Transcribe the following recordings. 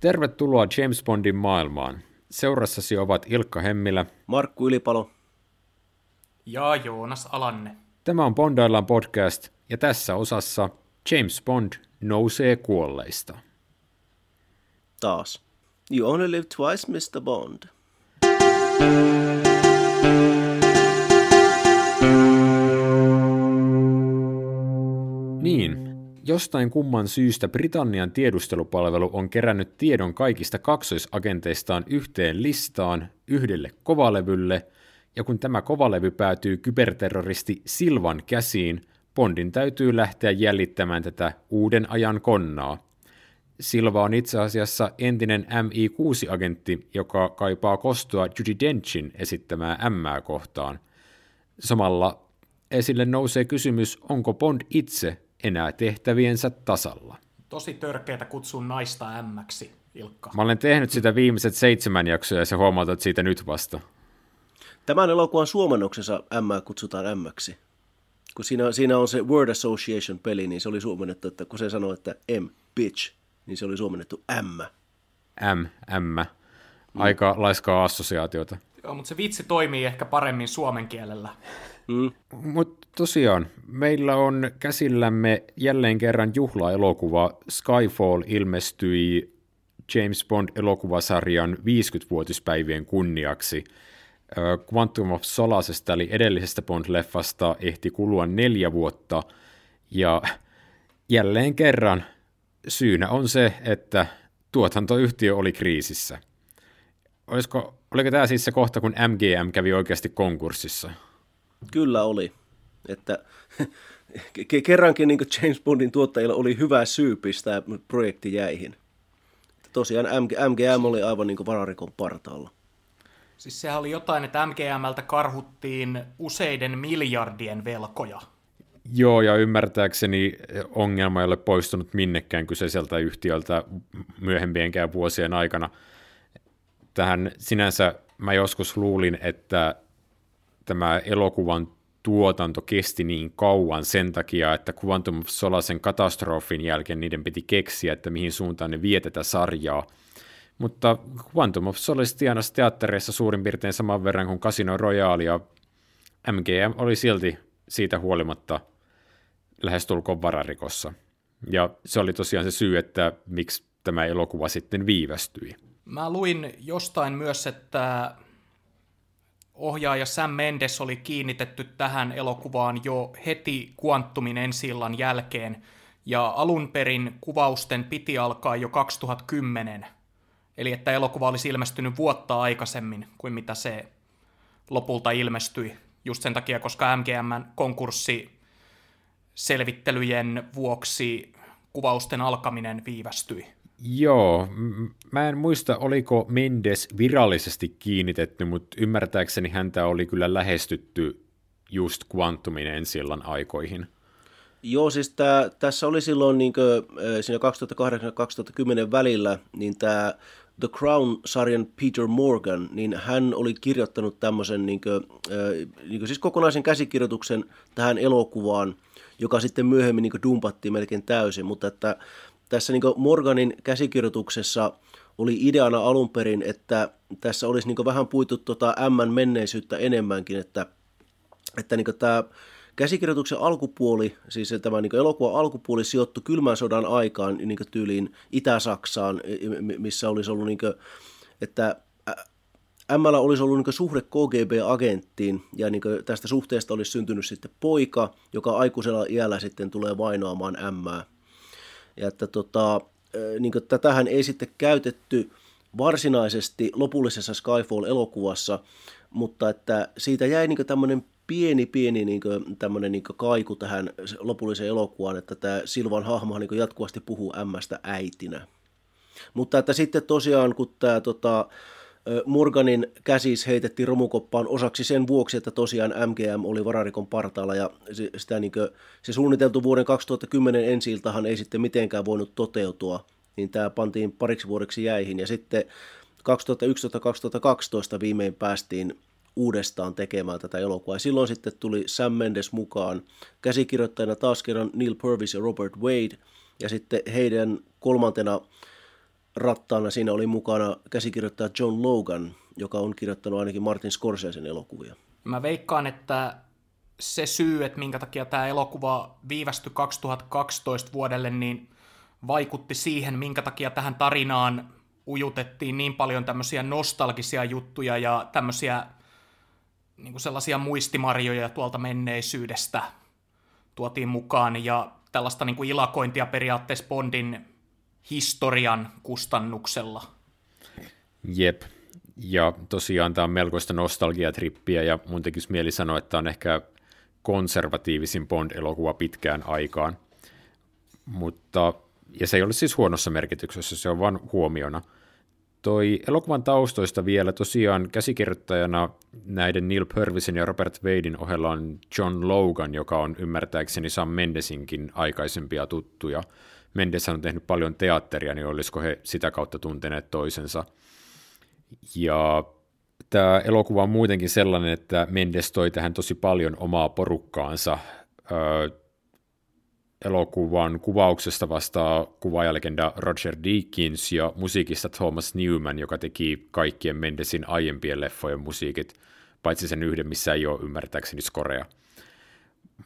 Tervetuloa James Bondin maailmaan. Seurassasi ovat Ilkka Hemmilä, Markku Ylipalo ja Joonas Alanne. Tämä on Bondaillaan podcast ja tässä osassa James Bond nousee kuolleista. Taas. You only live twice, Mr. Bond. Niin, jostain kumman syystä Britannian tiedustelupalvelu on kerännyt tiedon kaikista kaksoisagenteistaan yhteen listaan yhdelle kovalevylle, ja kun tämä kovalevy päätyy kyberterroristi Silvan käsiin, Bondin täytyy lähteä jäljittämään tätä uuden ajan konnaa. Silva on itse asiassa entinen MI6-agentti, joka kaipaa kostoa Judy Denchin esittämää M kohtaan. Samalla esille nousee kysymys, onko Bond itse enää tehtäviensä tasalla. Tosi törkeätä kutsua naista ämmäksi, Ilkka. Mä olen tehnyt sitä viimeiset seitsemän jaksoa ja sä huomautat siitä nyt vasta. Tämän elokuvan suomennoksessa M kutsutaan M-ksi. Kun siinä, siinä on se Word Association-peli, niin se oli suomennettu, että kun se sanoi, että M, bitch, niin se oli suomennettu M. M, M. Aika laiskaa assosiaatiota. Joo, mutta se vitsi toimii ehkä paremmin suomen kielellä. Mm. Mutta tosiaan, meillä on käsillämme jälleen kerran juhlaelokuva. Skyfall ilmestyi James Bond-elokuvasarjan 50-vuotispäivien kunniaksi. Quantum of Solasesta, eli edellisestä Bond-leffasta, ehti kulua neljä vuotta, ja jälleen kerran syynä on se, että tuotantoyhtiö oli kriisissä. Olisiko, oliko tämä siis se kohta, kun MGM kävi oikeasti konkurssissa? Kyllä oli. Että kerrankin niin James Bondin tuottajilla oli hyvä syy pistää projekti jäihin. Tosiaan MGM oli aivan niin vararikon partaalla. Siis sehän oli jotain, että MGMltä karhuttiin useiden miljardien velkoja. Joo, ja ymmärtääkseni ongelma ei ole poistunut minnekään kyseiseltä yhtiöltä myöhempienkään vuosien aikana. Tähän sinänsä mä joskus luulin, että tämä elokuvan tuotanto kesti niin kauan sen takia, että Quantum of Solasen katastrofin jälkeen niiden piti keksiä, että mihin suuntaan ne vie tätä sarjaa. Mutta Quantum of Solace tienasi teattereissa suurin piirtein saman verran kuin Casino Royale, ja MGM oli silti siitä huolimatta lähestulkoon vararikossa. Ja se oli tosiaan se syy, että miksi tämä elokuva sitten viivästyi. Mä luin jostain myös, että ohjaaja Sam Mendes oli kiinnitetty tähän elokuvaan jo heti Quantumin ensillan jälkeen, ja alun perin kuvausten piti alkaa jo 2010, eli että elokuva olisi ilmestynyt vuotta aikaisemmin kuin mitä se lopulta ilmestyi, just sen takia, koska MGMn konkurssi selvittelyjen vuoksi kuvausten alkaminen viivästyi. Joo, mä en muista, oliko Mendes virallisesti kiinnitetty, mutta ymmärtääkseni häntä oli kyllä lähestytty just Quantumin ensillan aikoihin. Joo, siis tää, tässä oli silloin niin kuin, siinä 2008-2010 välillä, niin tämä The Crown-sarjan Peter Morgan, niin hän oli kirjoittanut tämmöisen niin kuin, niin kuin siis kokonaisen käsikirjoituksen tähän elokuvaan, joka sitten myöhemmin niin kuin dumpattiin melkein täysin, mutta että tässä niin Morganin käsikirjoituksessa oli ideana alun perin, että tässä olisi niin vähän puitu tuota M menneisyyttä enemmänkin, että, että niin tämä käsikirjoituksen alkupuoli, siis tämä niin elokuvan alkupuoli sijoittui kylmän sodan aikaan niin tyyliin Itä-Saksaan, missä olisi ollut, niin kuin, että M olisi ollut niin suhde KGB-agenttiin, ja niin tästä suhteesta olisi syntynyt sitten poika, joka aikuisella iällä sitten tulee vainoamaan M. Ja että tota, niin tätähän ei sitten käytetty varsinaisesti lopullisessa Skyfall-elokuvassa, mutta että siitä jäi niin tämmöinen pieni, pieni niin tämmöinen niin kaiku tähän lopulliseen elokuvaan, että tämä Silvan hahmo niin jatkuvasti puhuu ämmästä äitinä. Mutta että sitten tosiaan, kun tämä tota, Morganin käsis heitettiin romukoppaan osaksi sen vuoksi, että tosiaan MGM oli vararikon partaalla ja sitä niin kuin, se suunniteltu vuoden 2010 ensi ei sitten mitenkään voinut toteutua, niin tämä pantiin pariksi vuodeksi jäihin ja sitten 2011-2012 viimein päästiin uudestaan tekemään tätä elokuvaa. Silloin sitten tuli Sam Mendes mukaan käsikirjoittajana taas kerran Neil Purvis ja Robert Wade ja sitten heidän kolmantena rattaana siinä oli mukana käsikirjoittaja John Logan, joka on kirjoittanut ainakin Martin Scorsesen elokuvia. Mä veikkaan, että se syy, että minkä takia tämä elokuva viivästyi 2012 vuodelle, niin vaikutti siihen, minkä takia tähän tarinaan ujutettiin niin paljon tämmöisiä nostalgisia juttuja ja tämmöisiä niin kuin sellaisia muistimarjoja tuolta menneisyydestä tuotiin mukaan ja tällaista niin kuin ilakointia periaatteessa Bondin historian kustannuksella. Jep. Ja tosiaan tämä on melkoista nostalgiatrippiä ja mun tekisi mieli sanoa, että on ehkä konservatiivisin Bond-elokuva pitkään aikaan. Mutta, ja se ei ole siis huonossa merkityksessä, se on vain huomiona. Toi elokuvan taustoista vielä tosiaan käsikirjoittajana näiden Neil Purvisen ja Robert Wadein ohella on John Logan, joka on ymmärtääkseni Sam Mendesinkin aikaisempia tuttuja. Mendes on tehnyt paljon teatteria, niin olisiko he sitä kautta tunteneet toisensa. Ja tämä elokuva on muutenkin sellainen, että Mendes toi tähän tosi paljon omaa porukkaansa. Öö, elokuvan kuvauksesta vastaa kuvaajalegenda Roger Deakins ja musiikista Thomas Newman, joka teki kaikkien Mendesin aiempien leffojen musiikit, paitsi sen yhden, missä ei ole ymmärtääkseni skorea.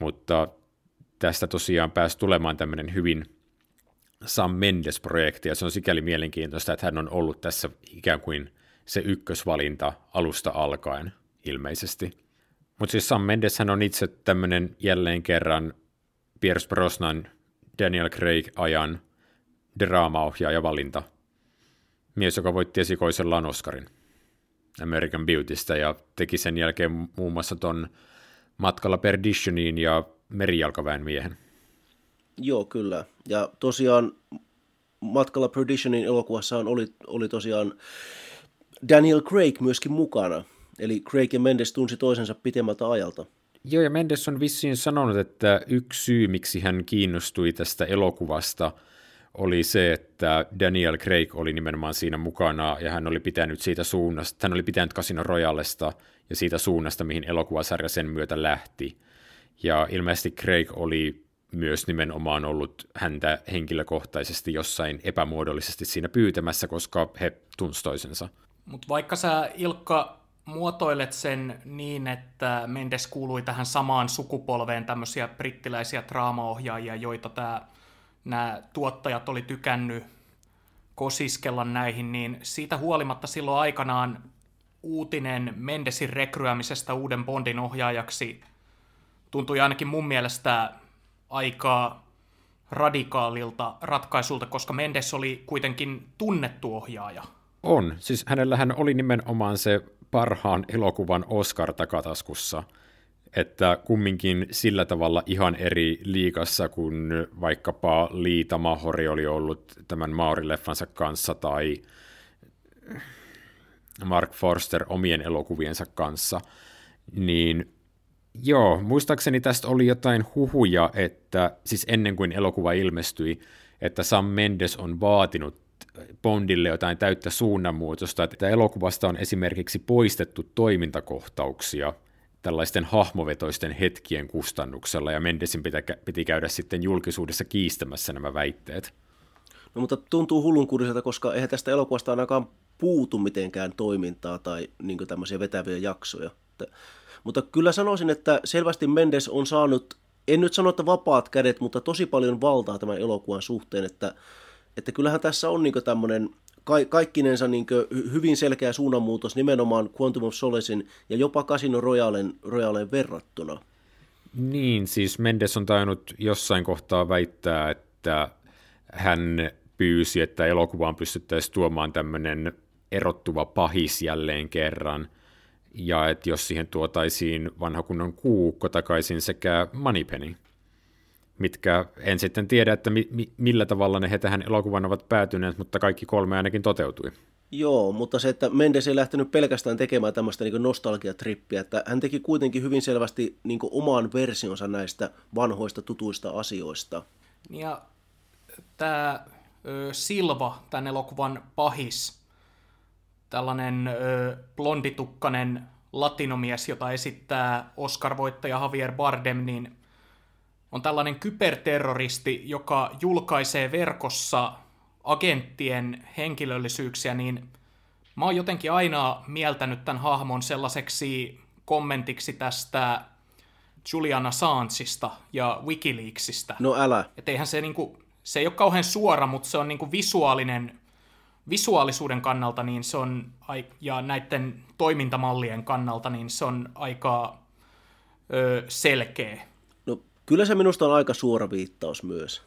Mutta tästä tosiaan pääsi tulemaan tämmöinen hyvin Sam Mendes-projekti, ja se on sikäli mielenkiintoista, että hän on ollut tässä ikään kuin se ykkösvalinta alusta alkaen ilmeisesti. Mutta siis Sam Mendes hän on itse tämmöinen jälleen kerran Pierce Brosnan, Daniel Craig-ajan draamaohjaaja valinta. Mies, joka voitti esikoisellaan Oscarin American Beautystä ja teki sen jälkeen muun muassa ton Matkalla Perditioniin ja Merijalkaväen miehen. Joo, kyllä. Ja tosiaan Matkalla Perditionin elokuvassa oli, oli tosiaan Daniel Craig myöskin mukana. Eli Craig ja Mendes tunsi toisensa pitemmältä ajalta. Joo, ja Mendes on vissiin sanonut, että yksi syy, miksi hän kiinnostui tästä elokuvasta, oli se, että Daniel Craig oli nimenomaan siinä mukana, ja hän oli pitänyt siitä suunnasta, hän oli pitänyt Casino Royalesta ja siitä suunnasta, mihin elokuvasarja sen myötä lähti. Ja ilmeisesti Craig oli myös nimenomaan ollut häntä henkilökohtaisesti jossain epämuodollisesti siinä pyytämässä, koska he tunsivat toisensa. Mutta vaikka sä Ilkka muotoilet sen niin, että Mendes kuului tähän samaan sukupolveen tämmöisiä brittiläisiä draamaohjaajia, joita tää, nämä tuottajat oli tykännyt kosiskella näihin, niin siitä huolimatta silloin aikanaan uutinen Mendesin rekryämisestä uuden Bondin ohjaajaksi tuntui ainakin mun mielestä aika radikaalilta ratkaisulta, koska Mendes oli kuitenkin tunnettu ohjaaja. On. Siis hänellähän oli nimenomaan se parhaan elokuvan Oscar takataskussa, että kumminkin sillä tavalla ihan eri liikassa kuin vaikkapa Liita Mahori oli ollut tämän Maori-leffansa kanssa tai Mark Forster omien elokuviensa kanssa, niin joo, muistaakseni tästä oli jotain huhuja, että siis ennen kuin elokuva ilmestyi, että Sam Mendes on vaatinut Bondille jotain täyttä suunnanmuutosta, että elokuvasta on esimerkiksi poistettu toimintakohtauksia tällaisten hahmovetoisten hetkien kustannuksella, ja Mendesin piti, käydä sitten julkisuudessa kiistämässä nämä väitteet. No mutta tuntuu hullunkuriselta, koska eihän tästä elokuvasta ainakaan puutu mitenkään toimintaa tai niin tämmöisiä vetäviä jaksoja. Mutta kyllä sanoisin, että selvästi Mendes on saanut, en nyt sano, että vapaat kädet, mutta tosi paljon valtaa tämän elokuvan suhteen, että että kyllähän tässä on niin tämmöinen ka- kaikkinensa niin hyvin selkeä suunnanmuutos nimenomaan Quantum of Solacein ja jopa Casino Royalen, Royalen verrattuna. Niin, siis Mendes on tainnut jossain kohtaa väittää, että hän pyysi, että elokuvaan pystyttäisiin tuomaan tämmöinen erottuva pahis jälleen kerran, ja että jos siihen tuotaisiin vanha kunnon kuukko takaisin sekä Moneypenny mitkä en sitten tiedä, että mi, mi, millä tavalla ne he tähän elokuvan ovat päätyneet, mutta kaikki kolme ainakin toteutui. Joo, mutta se, että Mendes ei lähtenyt pelkästään tekemään tämmöistä niin nostalgiatrippiä, että hän teki kuitenkin hyvin selvästi niin omaan versionsa näistä vanhoista tutuista asioista. Ja tämä Silva, tämän elokuvan pahis, tällainen ö, blonditukkanen latinomies, jota esittää Oscar-voittaja Javier Bardem, niin on tällainen kyberterroristi, joka julkaisee verkossa agenttien henkilöllisyyksiä, niin mä oon jotenkin aina mieltänyt tämän hahmon sellaiseksi kommentiksi tästä Julian Assangeista ja Wikileaksista. No älä. Et eihän se, niinku, se ei ole kauhean suora, mutta se on niinku visuaalinen, visuaalisuuden kannalta niin se on, ja näiden toimintamallien kannalta niin se on aika ö, selkeä. No kyllä se minusta on aika suora viittaus myös.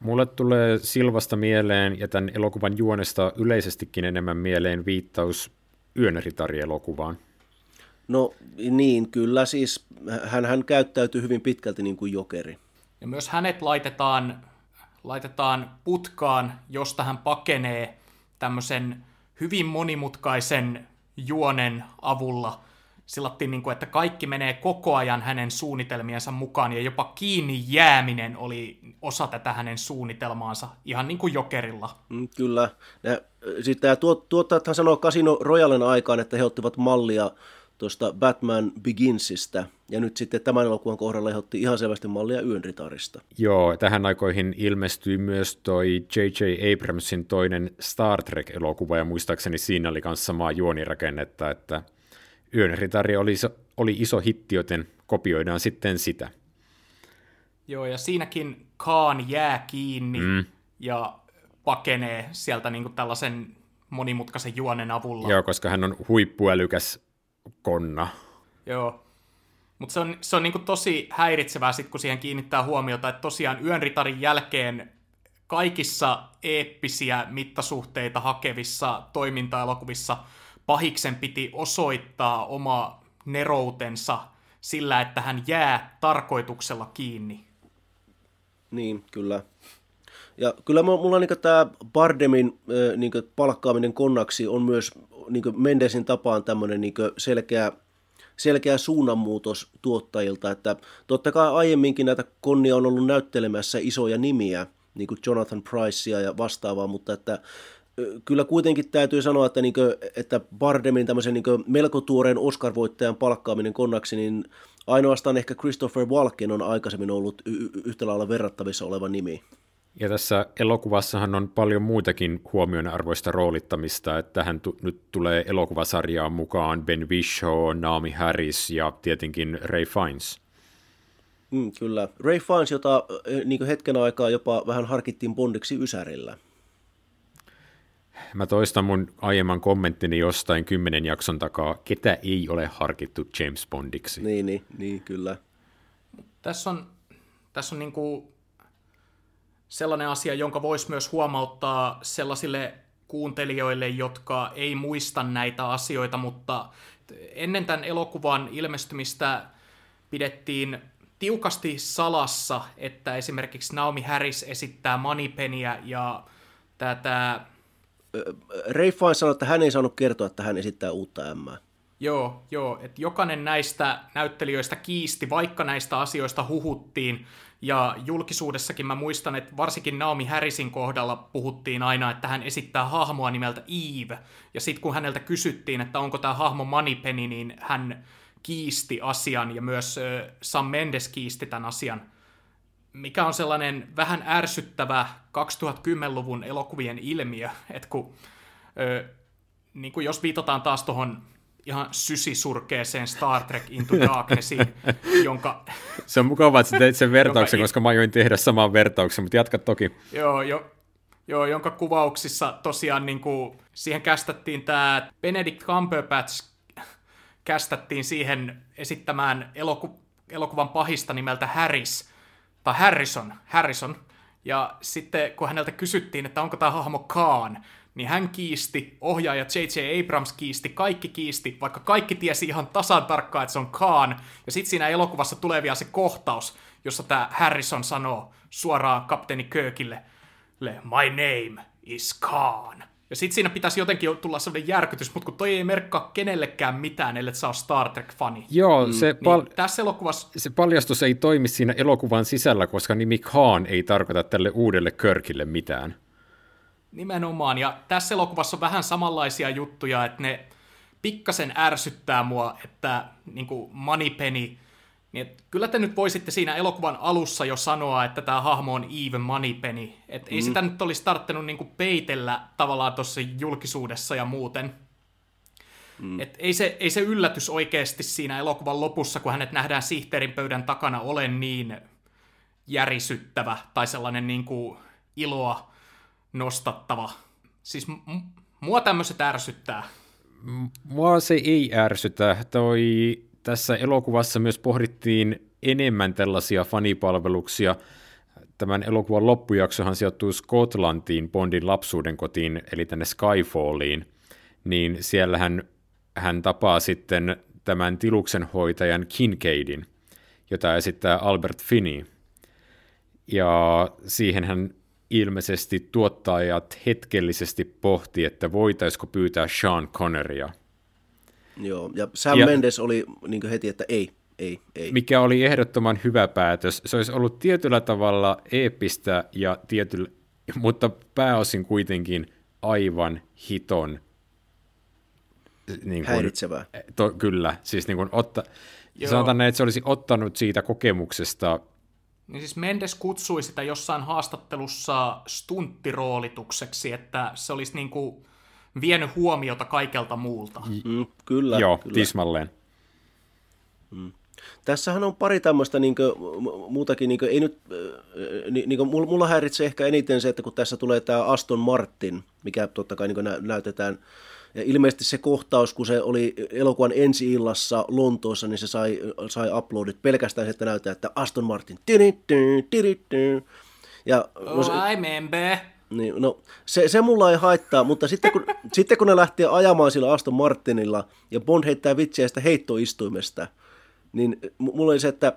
Mulle tulee Silvasta mieleen ja tämän elokuvan juonesta yleisestikin enemmän mieleen viittaus Yönritari-elokuvaan. No niin, kyllä siis hän, hän käyttäytyy hyvin pitkälti niin kuin jokeri. Ja myös hänet laitetaan, laitetaan putkaan, josta hän pakenee tämmöisen hyvin monimutkaisen juonen avulla. Sillattiin, niin kuin, että kaikki menee koko ajan hänen suunnitelmiensa mukaan, ja jopa kiinni jääminen oli osa tätä hänen suunnitelmaansa, ihan niin kuin Jokerilla. Mm, kyllä. Sitten tämä tuottajathan sanoo Casino Royalen aikaan, että he ottivat mallia tuosta Batman Beginsistä, ja nyt sitten tämän elokuvan kohdalla otti ihan selvästi mallia Yönritarista. Joo, tähän aikoihin ilmestyi myös toi J.J. Abramsin toinen Star Trek-elokuva, ja muistaakseni siinä oli myös samaa juonirakennetta, että Yönritari oli, oli iso hitti, joten kopioidaan sitten sitä. Joo, ja siinäkin Kaan jää kiinni mm. ja pakenee sieltä niin kuin tällaisen monimutkaisen juonen avulla. Joo, koska hän on huippuälykäs konna. Joo. Mutta se on, se on niinku tosi häiritsevää sit, kun siihen kiinnittää huomiota, että tosiaan Yönritarin jälkeen kaikissa eeppisiä mittasuhteita hakevissa toimintaelokuvissa pahiksen piti osoittaa oma neroutensa sillä, että hän jää tarkoituksella kiinni. Niin, kyllä. Ja kyllä mulla niin tämä Bardemin niin palkkaaminen konnaksi on myös niin Mendesin tapaan tämmöinen niin selkeä, selkeä suunnanmuutos tuottajilta, että totta kai aiemminkin näitä konnia on ollut näyttelemässä isoja nimiä, niin kuin Jonathan Pricea ja vastaavaa, mutta että kyllä kuitenkin täytyy sanoa, että, niin kuin, että Bardemin tämmöisen niin melko tuoreen Oscar-voittajan palkkaaminen konnaksi, niin ainoastaan ehkä Christopher Walken on aikaisemmin ollut y- yhtä lailla verrattavissa oleva nimi. Ja tässä elokuvassahan on paljon muitakin huomionarvoista roolittamista, että tähän t- nyt tulee elokuvasarjaan mukaan Ben Whishaw, Naomi Harris ja tietenkin Ray Fiennes. Mm, kyllä. Ray Fiennes, jota niin hetken aikaa jopa vähän harkittiin Bondiksi Ysärillä. Mä toistan mun aiemman kommenttini jostain kymmenen jakson takaa, ketä ei ole harkittu James Bondiksi. Niin, niin, niin kyllä. Tässä on, tässä on niin kuin sellainen asia, jonka voisi myös huomauttaa sellaisille kuuntelijoille, jotka ei muista näitä asioita, mutta ennen tämän elokuvan ilmestymistä pidettiin tiukasti salassa, että esimerkiksi Naomi Harris esittää Moneypeniä ja tätä... Ray Fiennes sanoi, että hän ei saanut kertoa, että hän esittää uutta ämmää. Joo, joo, että jokainen näistä näyttelijöistä kiisti, vaikka näistä asioista huhuttiin, ja julkisuudessakin mä muistan, että varsinkin Naomi Harrisin kohdalla puhuttiin aina, että hän esittää hahmoa nimeltä Eve. Ja sitten kun häneltä kysyttiin, että onko tämä hahmo Moneypenny, niin hän kiisti asian ja myös Sam Mendes kiisti tämän asian. Mikä on sellainen vähän ärsyttävä 2010-luvun elokuvien ilmiö, että kun, niin kuin jos viitataan taas tuohon ihan sysisurkeeseen Star Trek Into Darknessiin, jonka... Se on mukavaa, että teit sen vertauksen, jonka... koska mä ajoin tehdä saman vertauksen, mutta jatka toki. Joo, jo, joo jonka kuvauksissa tosiaan niin kuin, siihen kästättiin tämä Benedict Cumberbatch kästättiin siihen esittämään eloku, elokuvan pahista nimeltä Harris, tai Harrison, Harrison, ja sitten kun häneltä kysyttiin, että onko tämä hahmo Khan, niin hän kiisti, ohjaaja J.J. Abrams kiisti, kaikki kiisti, vaikka kaikki tiesi ihan tasan tarkkaan, että se on Khan. Ja sitten siinä elokuvassa tulee vielä se kohtaus, jossa tämä Harrison sanoo suoraan kapteeni Kirkille, My name is Khan. Ja sitten siinä pitäisi jotenkin tulla sellainen järkytys, mutta kun toi ei merkkaa kenellekään mitään, ellei sä ole Star Trek-fani. Joo, mm. se, pal- niin tässä elokuvassa... se paljastus ei toimi siinä elokuvan sisällä, koska nimi Khan ei tarkoita tälle uudelle Körkille mitään. Nimenomaan, ja tässä elokuvassa on vähän samanlaisia juttuja, että ne pikkasen ärsyttää mua, että niin kuin Moneypenny Niin et, kyllä te nyt voisitte siinä elokuvan alussa jo sanoa, että tämä hahmo on Eve Moneypenny. Et mm. ei sitä nyt olisi tarttunut niinku peitellä tavallaan tuossa julkisuudessa ja muuten. Mm. Et ei, se, ei se yllätys oikeasti siinä elokuvan lopussa, kun hänet nähdään sihteerin pöydän takana, ole niin järisyttävä tai sellainen niinku iloa nostattava. Siis m- mua tämmöiset ärsyttää. Mua se ei ärsytä. Toi, tässä elokuvassa myös pohdittiin enemmän tällaisia fanipalveluksia. Tämän elokuvan loppujaksohan sijoittuu Skotlantiin, Bondin lapsuuden kotiin, eli tänne Skyfalliin. Niin siellähän hän tapaa sitten tämän tiluksen hoitajan Kincaidin, jota esittää Albert Finney. Ja siihen hän ilmeisesti tuottajat hetkellisesti pohti, että voitaisiko pyytää Sean Conneria. Joo, ja Sam ja, Mendes oli niin heti, että ei, ei, ei. Mikä oli ehdottoman hyvä päätös. Se olisi ollut tietyllä tavalla eeppistä, ja tietyllä, mutta pääosin kuitenkin aivan hiton niin kuin, häiritsevää. To, kyllä, siis niin kuin otta, sanotaan näin, että se olisi ottanut siitä kokemuksesta. Niin siis Mendes kutsui sitä jossain haastattelussa stunttiroolitukseksi, että se olisi niin kuin vienyt huomiota kaikelta muulta. Mm, kyllä. Joo, kyllä. tismalleen. Mm. Tässähän on pari tämmöistä niin kuin, muutakin, niin kuin, ei nyt, niin, niin kuin, mulla häiritsee ehkä eniten se, että kun tässä tulee tämä Aston Martin, mikä totta kai niin nä, näytetään ja ilmeisesti se kohtaus, kun se oli elokuvan ensi-illassa Lontoossa, niin se sai, sai uploadit pelkästään, että näyttää, että Aston Martin. Ja, no, se, I remember. Niin, no, se, se mulla ei haittaa, mutta sitten kun, sitten kun ne lähtee ajamaan sillä Aston Martinilla ja Bond heittää vitsiä sitä heittoistuimesta, niin mulla oli se, että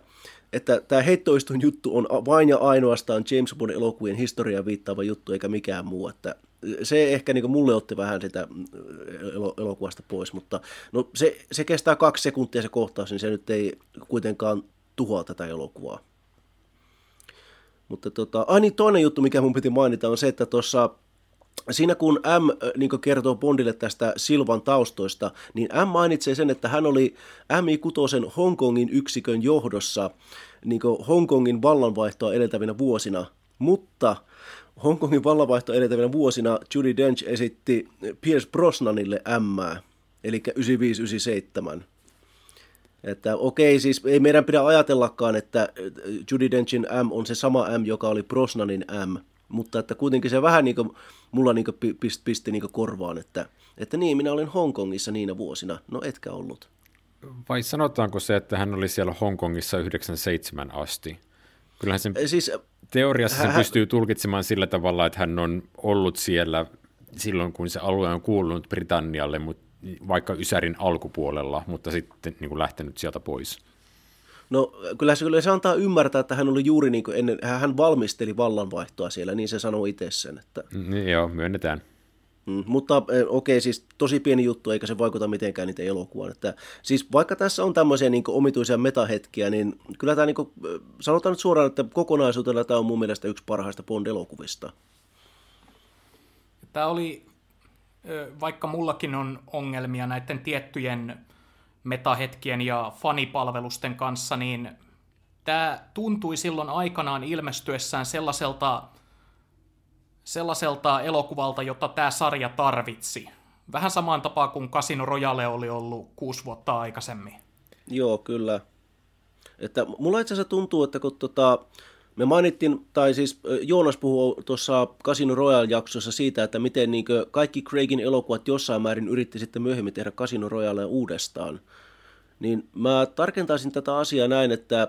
että tämä heittoistuin juttu on vain ja ainoastaan James Bond elokuvien historiaan viittaava juttu eikä mikään muu, että se ehkä niin mulle otti vähän sitä mm, elokuvasta pois, mutta no se, se kestää kaksi sekuntia se kohtaus, niin se nyt ei kuitenkaan tuhoa tätä elokuvaa. Mutta tota, ai niin, toinen juttu, mikä mun piti mainita, on se, että tuossa Siinä kun M niin kertoo Bondille tästä Silvan taustoista, niin M mainitsee sen, että hän oli MI6 Hongkongin yksikön johdossa niin Hongkongin vallanvaihtoa edeltävinä vuosina, mutta Hongkongin vallanvaihto edeltävinä vuosina Judy Dench esitti Pierce Brosnanille M, eli 95-97. Että okei, siis ei meidän pidä ajatellakaan, että Judy Denchin M on se sama M, joka oli Brosnanin M, mutta että kuitenkin se vähän niin kuin, mulla niin kuin pisti, niin kuin korvaan, että, että niin, minä olin Hongkongissa niinä vuosina. No etkä ollut. Vai sanotaanko se, että hän oli siellä Hongkongissa 97 asti? Kyllähän sen siis, teoriassa hän, sen pystyy tulkitsemaan sillä tavalla, että hän on ollut siellä silloin, kun se alue on kuulunut Britannialle, mutta vaikka Ysärin alkupuolella, mutta sitten niin kuin lähtenyt sieltä pois. No kyllä se, kyllä se antaa ymmärtää, että hän oli juuri niin kuin ennen, hän valmisteli vallanvaihtoa siellä, niin se sanoi itse sen. Että... Niin, joo, myönnetään. Mm, mutta eh, okei, okay, siis tosi pieni juttu, eikä se vaikuta mitenkään niitä elokuvaan. Että, siis vaikka tässä on tämmöisiä niin kuin, omituisia metahetkiä, niin kyllä tämä, niin kuin, eh, sanotaan nyt suoraan, että kokonaisuutena tämä on mun mielestä yksi parhaista Bond-elokuvista. Tämä oli, vaikka mullakin on ongelmia näiden tiettyjen metahetkien ja fanipalvelusten kanssa, niin tämä tuntui silloin aikanaan ilmestyessään sellaiselta sellaiselta elokuvalta, jota tämä sarja tarvitsi. Vähän samaan tapaan kuin Casino Royale oli ollut kuusi vuotta aikaisemmin. Joo, kyllä. Että mulla itse asiassa tuntuu, että kun tota, me mainittiin, tai siis Joonas puhuu tuossa Casino Royale-jaksossa siitä, että miten niin kaikki Craigin elokuvat jossain määrin yritti sitten myöhemmin tehdä Casino Royale uudestaan. Niin mä tarkentaisin tätä asiaa näin, että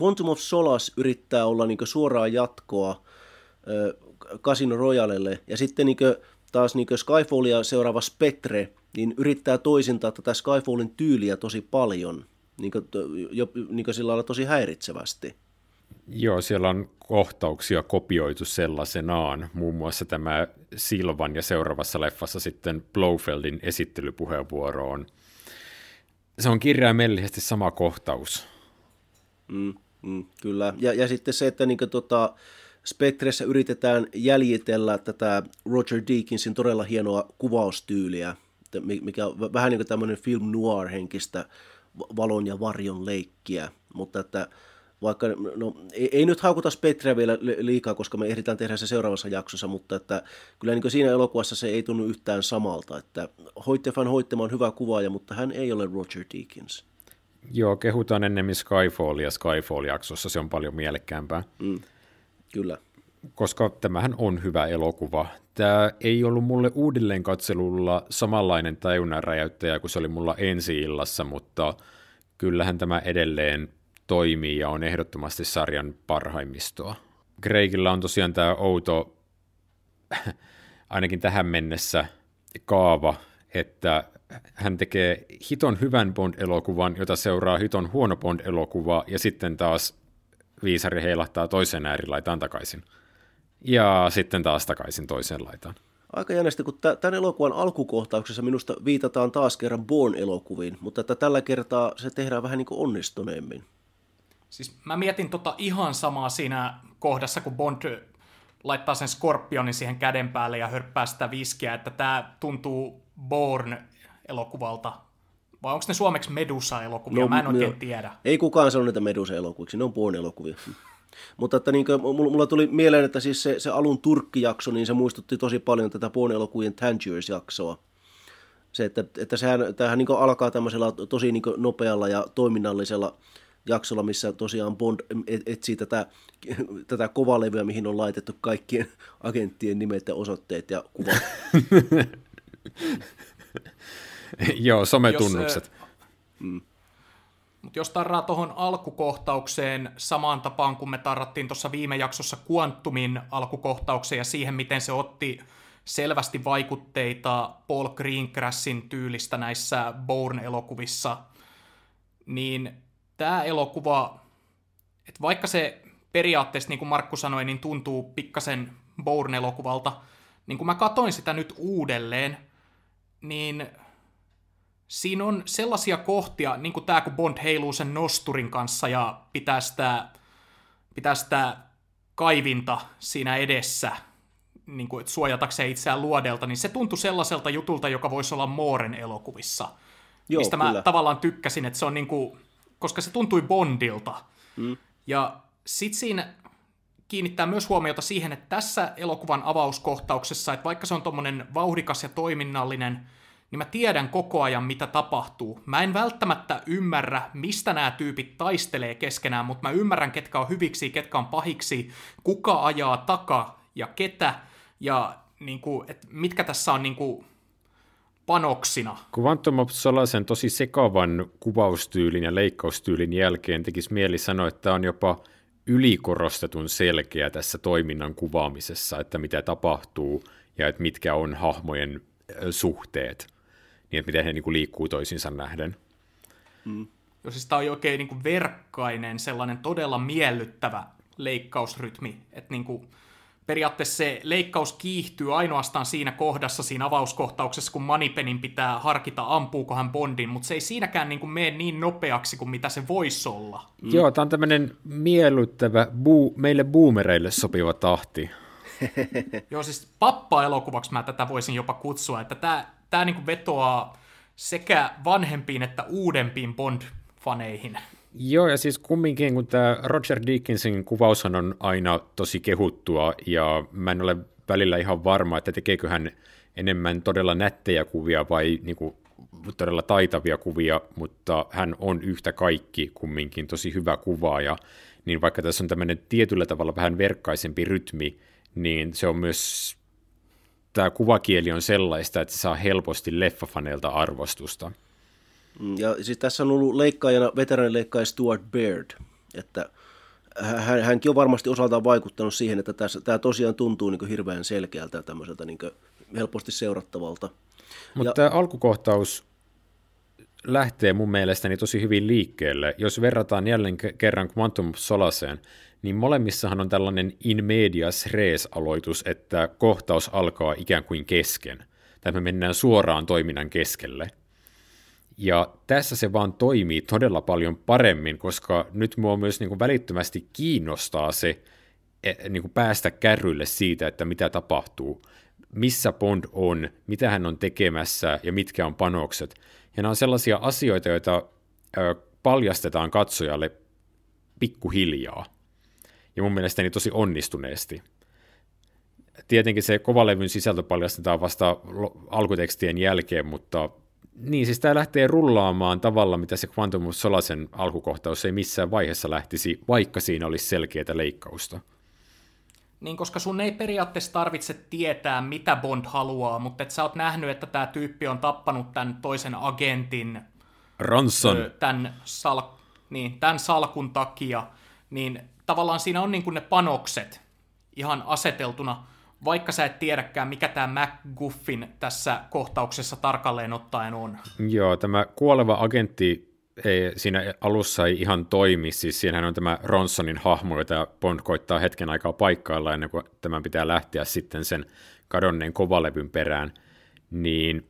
Quantum of Solace yrittää olla niin suoraa jatkoa Casino Royalelle. Ja sitten niin taas niin Skyfallia seuraava Spectre niin yrittää toisintaa tätä Skyfallin tyyliä tosi paljon, niin kuin, jo, niin kuin sillä lailla tosi häiritsevästi. Joo, siellä on kohtauksia kopioitu sellaisenaan. Muun muassa tämä Silvan ja seuraavassa leffassa sitten Blofeldin esittelypuheenvuoro on. Se on kirjaimellisesti sama kohtaus. Mm, mm, kyllä. Ja, ja sitten se, että niin kuin, tota, Spectressä yritetään jäljitellä tätä Roger Deakinsin todella hienoa kuvaustyyliä, mikä on vähän niin kuin tämmöinen film noir-henkistä valon ja varjon leikkiä, mutta että vaikka, no ei, ei nyt haukuta Petriä vielä liikaa, koska me ehditään tehdä se seuraavassa jaksossa, mutta että kyllä niin siinä elokuvassa se ei tunnu yhtään samalta, että Hoittefan Hoittema on hyvä kuvaaja, mutta hän ei ole Roger Deakins. Joo, kehutaan ennemmin Skyfallia Skyfall-jaksossa, se on paljon mielekkäämpää. Mm, kyllä. Koska tämähän on hyvä elokuva. Tämä ei ollut mulle uudelleen katselulla samanlainen tajunnan räjäyttäjä kuin se oli mulla ensi illassa, mutta kyllähän tämä edelleen toimii ja on ehdottomasti sarjan parhaimmistoa. Craigilla on tosiaan tämä outo, ainakin tähän mennessä, kaava, että hän tekee hiton hyvän Bond-elokuvan, jota seuraa hiton huono Bond-elokuva, ja sitten taas viisari heilahtaa toiseen äärilaitaan takaisin. Ja sitten taas takaisin toiseen laitaan. Aika jännästi, kun tämän elokuvan alkukohtauksessa minusta viitataan taas kerran Bourne-elokuviin, mutta että tällä kertaa se tehdään vähän niin kuin onnistuneemmin. Siis mä mietin tota ihan samaa siinä kohdassa, kun Bond laittaa sen skorpionin siihen käden päälle ja hörppää sitä viskiä, että tämä tuntuu Bourne-elokuvalta. Vai onko ne suomeksi Medusa-elokuvia? No, mä en oikein no, tiedä. Ei kukaan sano niitä Medusa-elokuviksi, ne on Bourne-elokuvia. Mutta että niin kuin, mulla tuli mieleen, että siis se, se alun turkkijakso, niin se muistutti tosi paljon tätä Bourne-elokuvien Tangiers-jaksoa. Se, että, että sehän, tämähän niin alkaa tämmöisellä tosi niin nopealla ja toiminnallisella jaksolla, missä tosiaan Bond etsii tätä, tätä kovalevyä, mihin on laitettu kaikkien agenttien nimet ja osoitteet ja kuvat. Joo, sometunnukset. Jos, mm. Mutta jos tarraa tuohon alkukohtaukseen samaan tapaan kuin me tarrattiin tuossa viime jaksossa Quantumin alkukohtaukseen ja siihen, miten se otti selvästi vaikutteita Paul Greengrassin tyylistä näissä Bourne-elokuvissa, niin tämä elokuva, että vaikka se periaatteessa, niin kuin Markku sanoi, niin tuntuu pikkasen Bourne-elokuvalta, niin kun mä katoin sitä nyt uudelleen, niin siinä on sellaisia kohtia, niin kuin tämä, kun Bond heiluu sen nosturin kanssa ja pitää sitä, pitää sitä kaivinta siinä edessä, niin kuin, että suojatakseen itseään luodelta, niin se tuntui sellaiselta jutulta, joka voisi olla Mooren elokuvissa. Joo, mistä kyllä. mä tavallaan tykkäsin, että se on niin kuin, koska se tuntui Bondilta. Mm. Ja sit siinä kiinnittää myös huomiota siihen, että tässä elokuvan avauskohtauksessa, että vaikka se on tommonen vauhdikas ja toiminnallinen, niin mä tiedän koko ajan, mitä tapahtuu. Mä en välttämättä ymmärrä, mistä nämä tyypit taistelee keskenään, mutta mä ymmärrän, ketkä on hyviksi, ketkä on pahiksi, kuka ajaa taka ja ketä, ja niin kuin, että mitkä tässä on niin kuin, panoksina. Quantum of Solasen tosi sekavan kuvaustyylin ja leikkaustyylin jälkeen tekisi mieli sanoa, että on jopa ylikorostetun selkeä tässä toiminnan kuvaamisessa, että mitä tapahtuu ja että mitkä on hahmojen suhteet, niin että miten he niin kuin liikkuu toisiinsa nähden. Mm. Jo, siis tämä on oikein niin kuin verkkainen, sellainen todella miellyttävä leikkausrytmi, että niin kuin, periaatteessa se leikkaus kiihtyy ainoastaan siinä kohdassa, siinä avauskohtauksessa, kun Manipenin pitää harkita, ampuuko hän Bondin, mutta se ei siinäkään niin kuin mene niin nopeaksi kuin mitä se voisi olla. Mm. Joo, tämä on tämmöinen miellyttävä, buu, meille boomereille sopiva tahti. Joo, siis pappa-elokuvaksi mä tätä voisin jopa kutsua, että tämä, tämä niin kuin vetoaa sekä vanhempiin että uudempiin Bond-faneihin. Joo, ja siis kumminkin, kun tämä Roger Dickinsin kuvaushan on aina tosi kehuttua, ja mä en ole välillä ihan varma, että tekeekö hän enemmän todella nättejä kuvia vai niin kuin, todella taitavia kuvia, mutta hän on yhtä kaikki kumminkin tosi hyvä kuvaaja, niin vaikka tässä on tämmöinen tietyllä tavalla vähän verkkaisempi rytmi, niin se on myös, tämä kuvakieli on sellaista, että se saa helposti leffafaneilta arvostusta. Mm, ja siis tässä on ollut leikkaajana veteraanileikkaaja Stuart Baird, että hän, hänkin on varmasti osaltaan vaikuttanut siihen, että tässä, tämä tosiaan tuntuu niin hirveän selkeältä ja tämmöiseltä niin helposti seurattavalta. Mutta ja, tämä alkukohtaus lähtee mun mielestäni tosi hyvin liikkeelle. Jos verrataan jälleen kerran Quantum Solaseen, niin molemmissahan on tällainen in medias res aloitus, että kohtaus alkaa ikään kuin kesken. Tai me mennään suoraan toiminnan keskelle – ja tässä se vaan toimii todella paljon paremmin, koska nyt mua myös niin kuin välittömästi kiinnostaa se e, niin kuin päästä kärrylle siitä, että mitä tapahtuu, missä Bond on, mitä hän on tekemässä ja mitkä on panokset. Ja nämä on sellaisia asioita, joita ö, paljastetaan katsojalle pikkuhiljaa. Ja mun mielestäni tosi onnistuneesti. Tietenkin se kovalevyn sisältö paljastetaan vasta alkutekstien jälkeen, mutta niin, siis tämä lähtee rullaamaan tavalla, mitä se Quantum of Solasen alkukohtaus ei missään vaiheessa lähtisi, vaikka siinä olisi selkeää leikkausta. Niin, koska sun ei periaatteessa tarvitse tietää, mitä Bond haluaa, mutta et sä oot nähnyt, että tämä tyyppi on tappanut tämän toisen agentin Ranson. Tämän, sal, niin, tämän salkun takia, niin tavallaan siinä on niin kuin ne panokset ihan aseteltuna, vaikka sä et tiedäkään, mikä tämä MacGuffin tässä kohtauksessa tarkalleen ottaen on. Joo, tämä kuoleva agentti ei, siinä alussa ei ihan toimi, siis siinähän on tämä Ronsonin hahmo, jota Bond koittaa hetken aikaa paikkailla ennen kuin tämän pitää lähteä sitten sen kadonneen kovalevyn perään, niin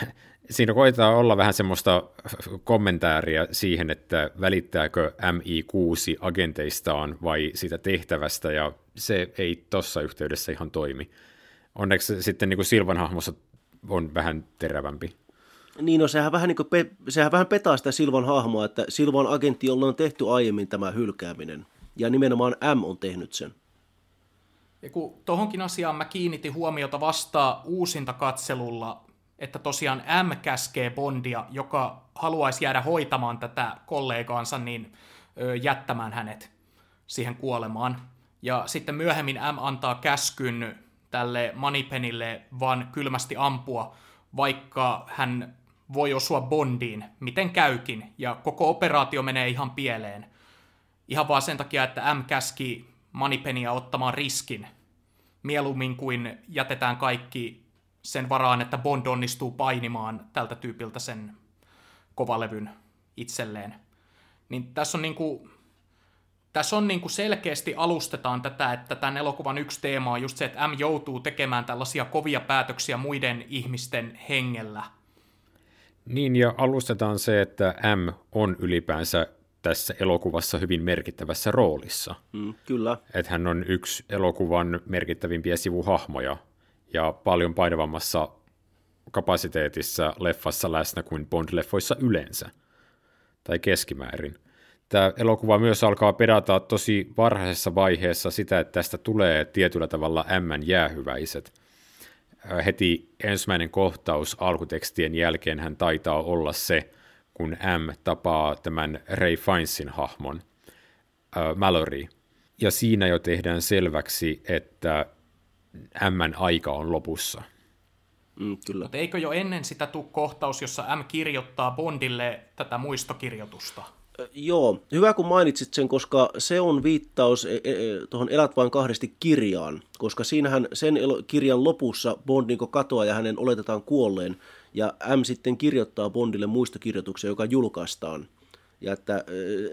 siinä koetaan olla vähän semmoista kommentaaria siihen, että välittääkö MI6 agenteistaan vai siitä tehtävästä, ja se ei tuossa yhteydessä ihan toimi. Onneksi sitten niin kuin Silvan hahmossa on vähän terävämpi. Niin, no sehän vähän, niin pe- sehän vähän petaa sitä Silvan hahmoa, että Silvan agentti, jolla on tehty aiemmin tämä hylkääminen, ja nimenomaan M on tehnyt sen. Ja kun tohonkin asiaan mä kiinnitin huomiota vasta uusinta katselulla, että tosiaan M käskee Bondia, joka haluaisi jäädä hoitamaan tätä kollegaansa, niin jättämään hänet siihen kuolemaan. Ja sitten myöhemmin M antaa käskyn tälle Manipenille vaan kylmästi ampua, vaikka hän voi osua Bondiin, miten käykin, ja koko operaatio menee ihan pieleen. Ihan vaan sen takia, että M käski Manipenia ottamaan riskin, mieluummin kuin jätetään kaikki sen varaan, että Bond onnistuu painimaan tältä tyypiltä sen kovalevyn itselleen. Niin tässä on niinku, tässä on niinku selkeästi alustetaan tätä, että tämän elokuvan yksi teema on just se, että M joutuu tekemään tällaisia kovia päätöksiä muiden ihmisten hengellä. Niin, ja alustetaan se, että M on ylipäänsä tässä elokuvassa hyvin merkittävässä roolissa. Mm, kyllä. Että hän on yksi elokuvan merkittävimpiä sivuhahmoja, ja paljon painavammassa kapasiteetissa leffassa läsnä kuin Bond-leffoissa yleensä, tai keskimäärin. Tämä elokuva myös alkaa pedata tosi varhaisessa vaiheessa sitä, että tästä tulee tietyllä tavalla M jäähyväiset. Heti ensimmäinen kohtaus alkutekstien jälkeen hän taitaa olla se, kun M tapaa tämän Ray Finesin hahmon, äh, Mallory. Ja siinä jo tehdään selväksi, että M aika on lopussa. Mm, kyllä. Mutta eikö jo ennen sitä tuu kohtaus, jossa M kirjoittaa Bondille tätä muistokirjoitusta? Joo, hyvä kun mainitsit sen, koska se on viittaus e- e- tuohon Elät vain kahdesti kirjaan, koska siinähän sen kirjan lopussa Bond niin katoaa ja hänen oletetaan kuolleen, ja M sitten kirjoittaa Bondille muistokirjoituksen, joka julkaistaan. Ja että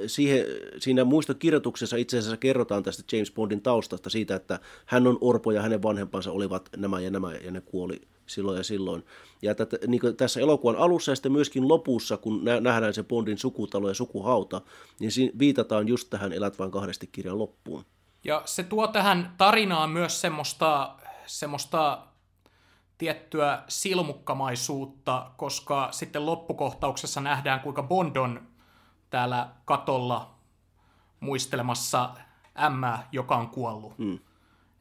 siihen, siinä muistokirjoituksessa itse asiassa kerrotaan tästä James Bondin taustasta siitä, että hän on orpo ja hänen vanhempansa olivat nämä ja nämä ja ne kuoli silloin ja silloin. Ja että, niin tässä elokuvan alussa ja sitten myöskin lopussa, kun nähdään se Bondin sukutalo ja sukuhauta, niin siinä viitataan just tähän Elät vain kahdesti kirjan loppuun. Ja se tuo tähän tarinaan myös semmoista, semmoista tiettyä silmukkamaisuutta, koska sitten loppukohtauksessa nähdään, kuinka Bond on täällä katolla muistelemassa ämmää, joka on kuollut. Mm.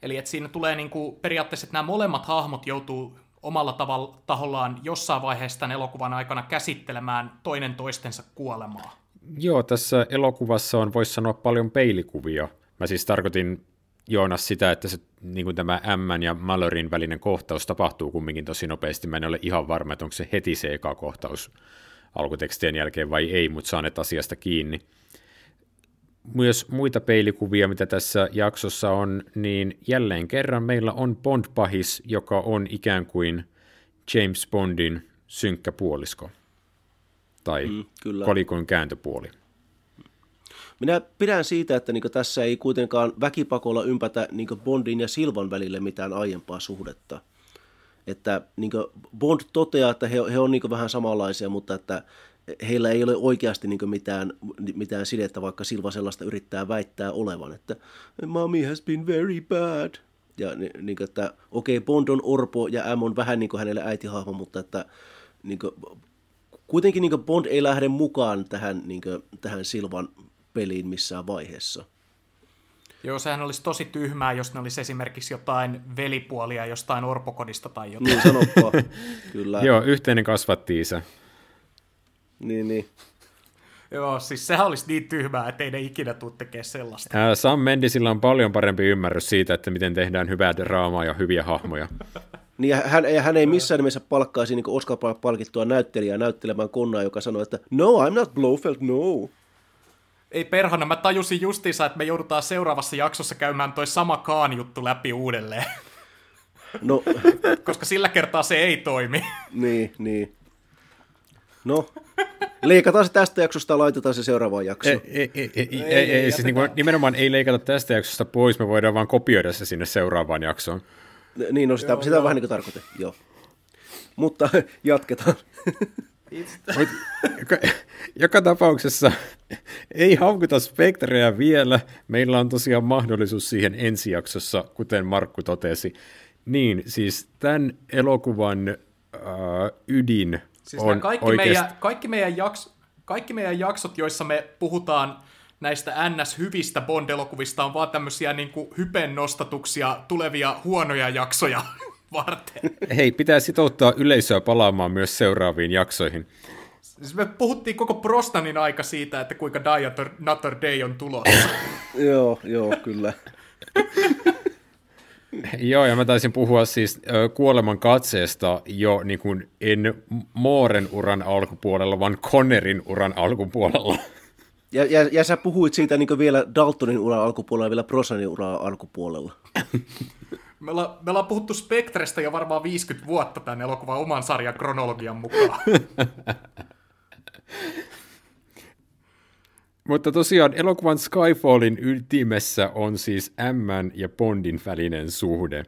Eli että siinä tulee niinku, periaatteessa, että nämä molemmat hahmot joutuu omalla tavalla, tahollaan jossain vaiheessa tämän elokuvan aikana käsittelemään toinen toistensa kuolemaa. Joo, tässä elokuvassa on, voisi sanoa, paljon peilikuvia. Mä siis tarkoitin Joonas sitä, että se, niin kuin tämä M ja Malloryn välinen kohtaus tapahtuu kumminkin tosi nopeasti. Mä en ole ihan varma, että onko se heti se eka kohtaus alkutekstien jälkeen vai ei, mutta saaneet asiasta kiinni. Myös muita peilikuvia, mitä tässä jaksossa on, niin jälleen kerran meillä on Bond-pahis, joka on ikään kuin James Bondin synkkä puolisko. Tai mm, kyllä. kolikon kääntöpuoli. Minä pidän siitä, että niin tässä ei kuitenkaan väkipakolla ympätä niin Bondin ja Silvan välille mitään aiempaa suhdetta – että niin Bond toteaa, että he, he on niin vähän samanlaisia, mutta että heillä ei ole oikeasti niin mitään, mitään sidettä, vaikka Silva sellaista yrittää väittää olevan, että mommy has been very bad. Ja niin kuin, että okei, okay, Bond on orpo ja M on vähän niin kuin hänelle äitihahmo, mutta että niin kuin, kuitenkin niin Bond ei lähde mukaan tähän, niin kuin, tähän Silvan peliin missään vaiheessa. Joo, sehän olisi tosi tyhmää, jos ne olisi esimerkiksi jotain velipuolia jostain orpokodista tai jotain. Niin sanoppa, kyllä. Joo, yhteinen kasvatti-isä. Niin, niin. Joo, siis sehän olisi niin tyhmää, että ei ne ikinä tule tekemään sellaista. Ää, Sam Mendisillä on paljon parempi ymmärrys siitä, että miten tehdään hyvää draamaa ja hyviä hahmoja. Niin ja hän, ja hän ei missään nimessä palkkaisi niin Oscar-palkittua näyttelijää näyttelemään konnaa, joka sanoo, että no, I'm not Blofeld, no. Ei perhana, mä tajusin justiinsa, että me joudutaan seuraavassa jaksossa käymään toi sama Kaan juttu läpi uudelleen. No, Koska sillä kertaa se ei toimi. niin, niin. No, leikataan se tästä jaksosta ja laitetaan se seuraavaan jaksoon. Ei, ei, ei, ei, ei, ei siis niin kuin, nimenomaan ei leikata tästä jaksosta pois, me voidaan vaan kopioida se sinne seuraavaan jaksoon. Niin, no sitä, Joo, sitä no. vähän niin kuin tarkoitin, joo. Mutta jatketaan. Mut, joka, joka tapauksessa ei haukuta Spectreä vielä. Meillä on tosiaan mahdollisuus siihen ensi jaksossa, kuten Markku totesi. Niin, siis tämän elokuvan äh, ydin Siis on kaikki, oikeasti... meidän, kaikki, meidän jaks, kaikki meidän jaksot, joissa me puhutaan näistä NS-hyvistä Bond-elokuvista, on vaan tämmöisiä niin kuin hypen nostatuksia tulevia huonoja jaksoja varten. Hei, pitää sitouttaa yleisöä palaamaan myös seuraaviin jaksoihin. Siis me puhuttiin koko Prostanin aika siitä, että kuinka Die Another Day on tulossa. joo, joo, kyllä. Joo, ja mä taisin puhua siis kuoleman katseesta jo niin kuin en Mooren uran alkupuolella, vaan Connerin uran alkupuolella. Ja, ja, ja sä puhuit siitä niin vielä Daltonin uran alkupuolella ja vielä Prosanin uran alkupuolella. Me ollaan, me ollaan puhuttu Spectrestä jo varmaan 50 vuotta tämän elokuvan oman sarjan kronologian mukaan. Mutta tosiaan elokuvan Skyfallin ytimessä on siis M ja Bondin välinen suhde,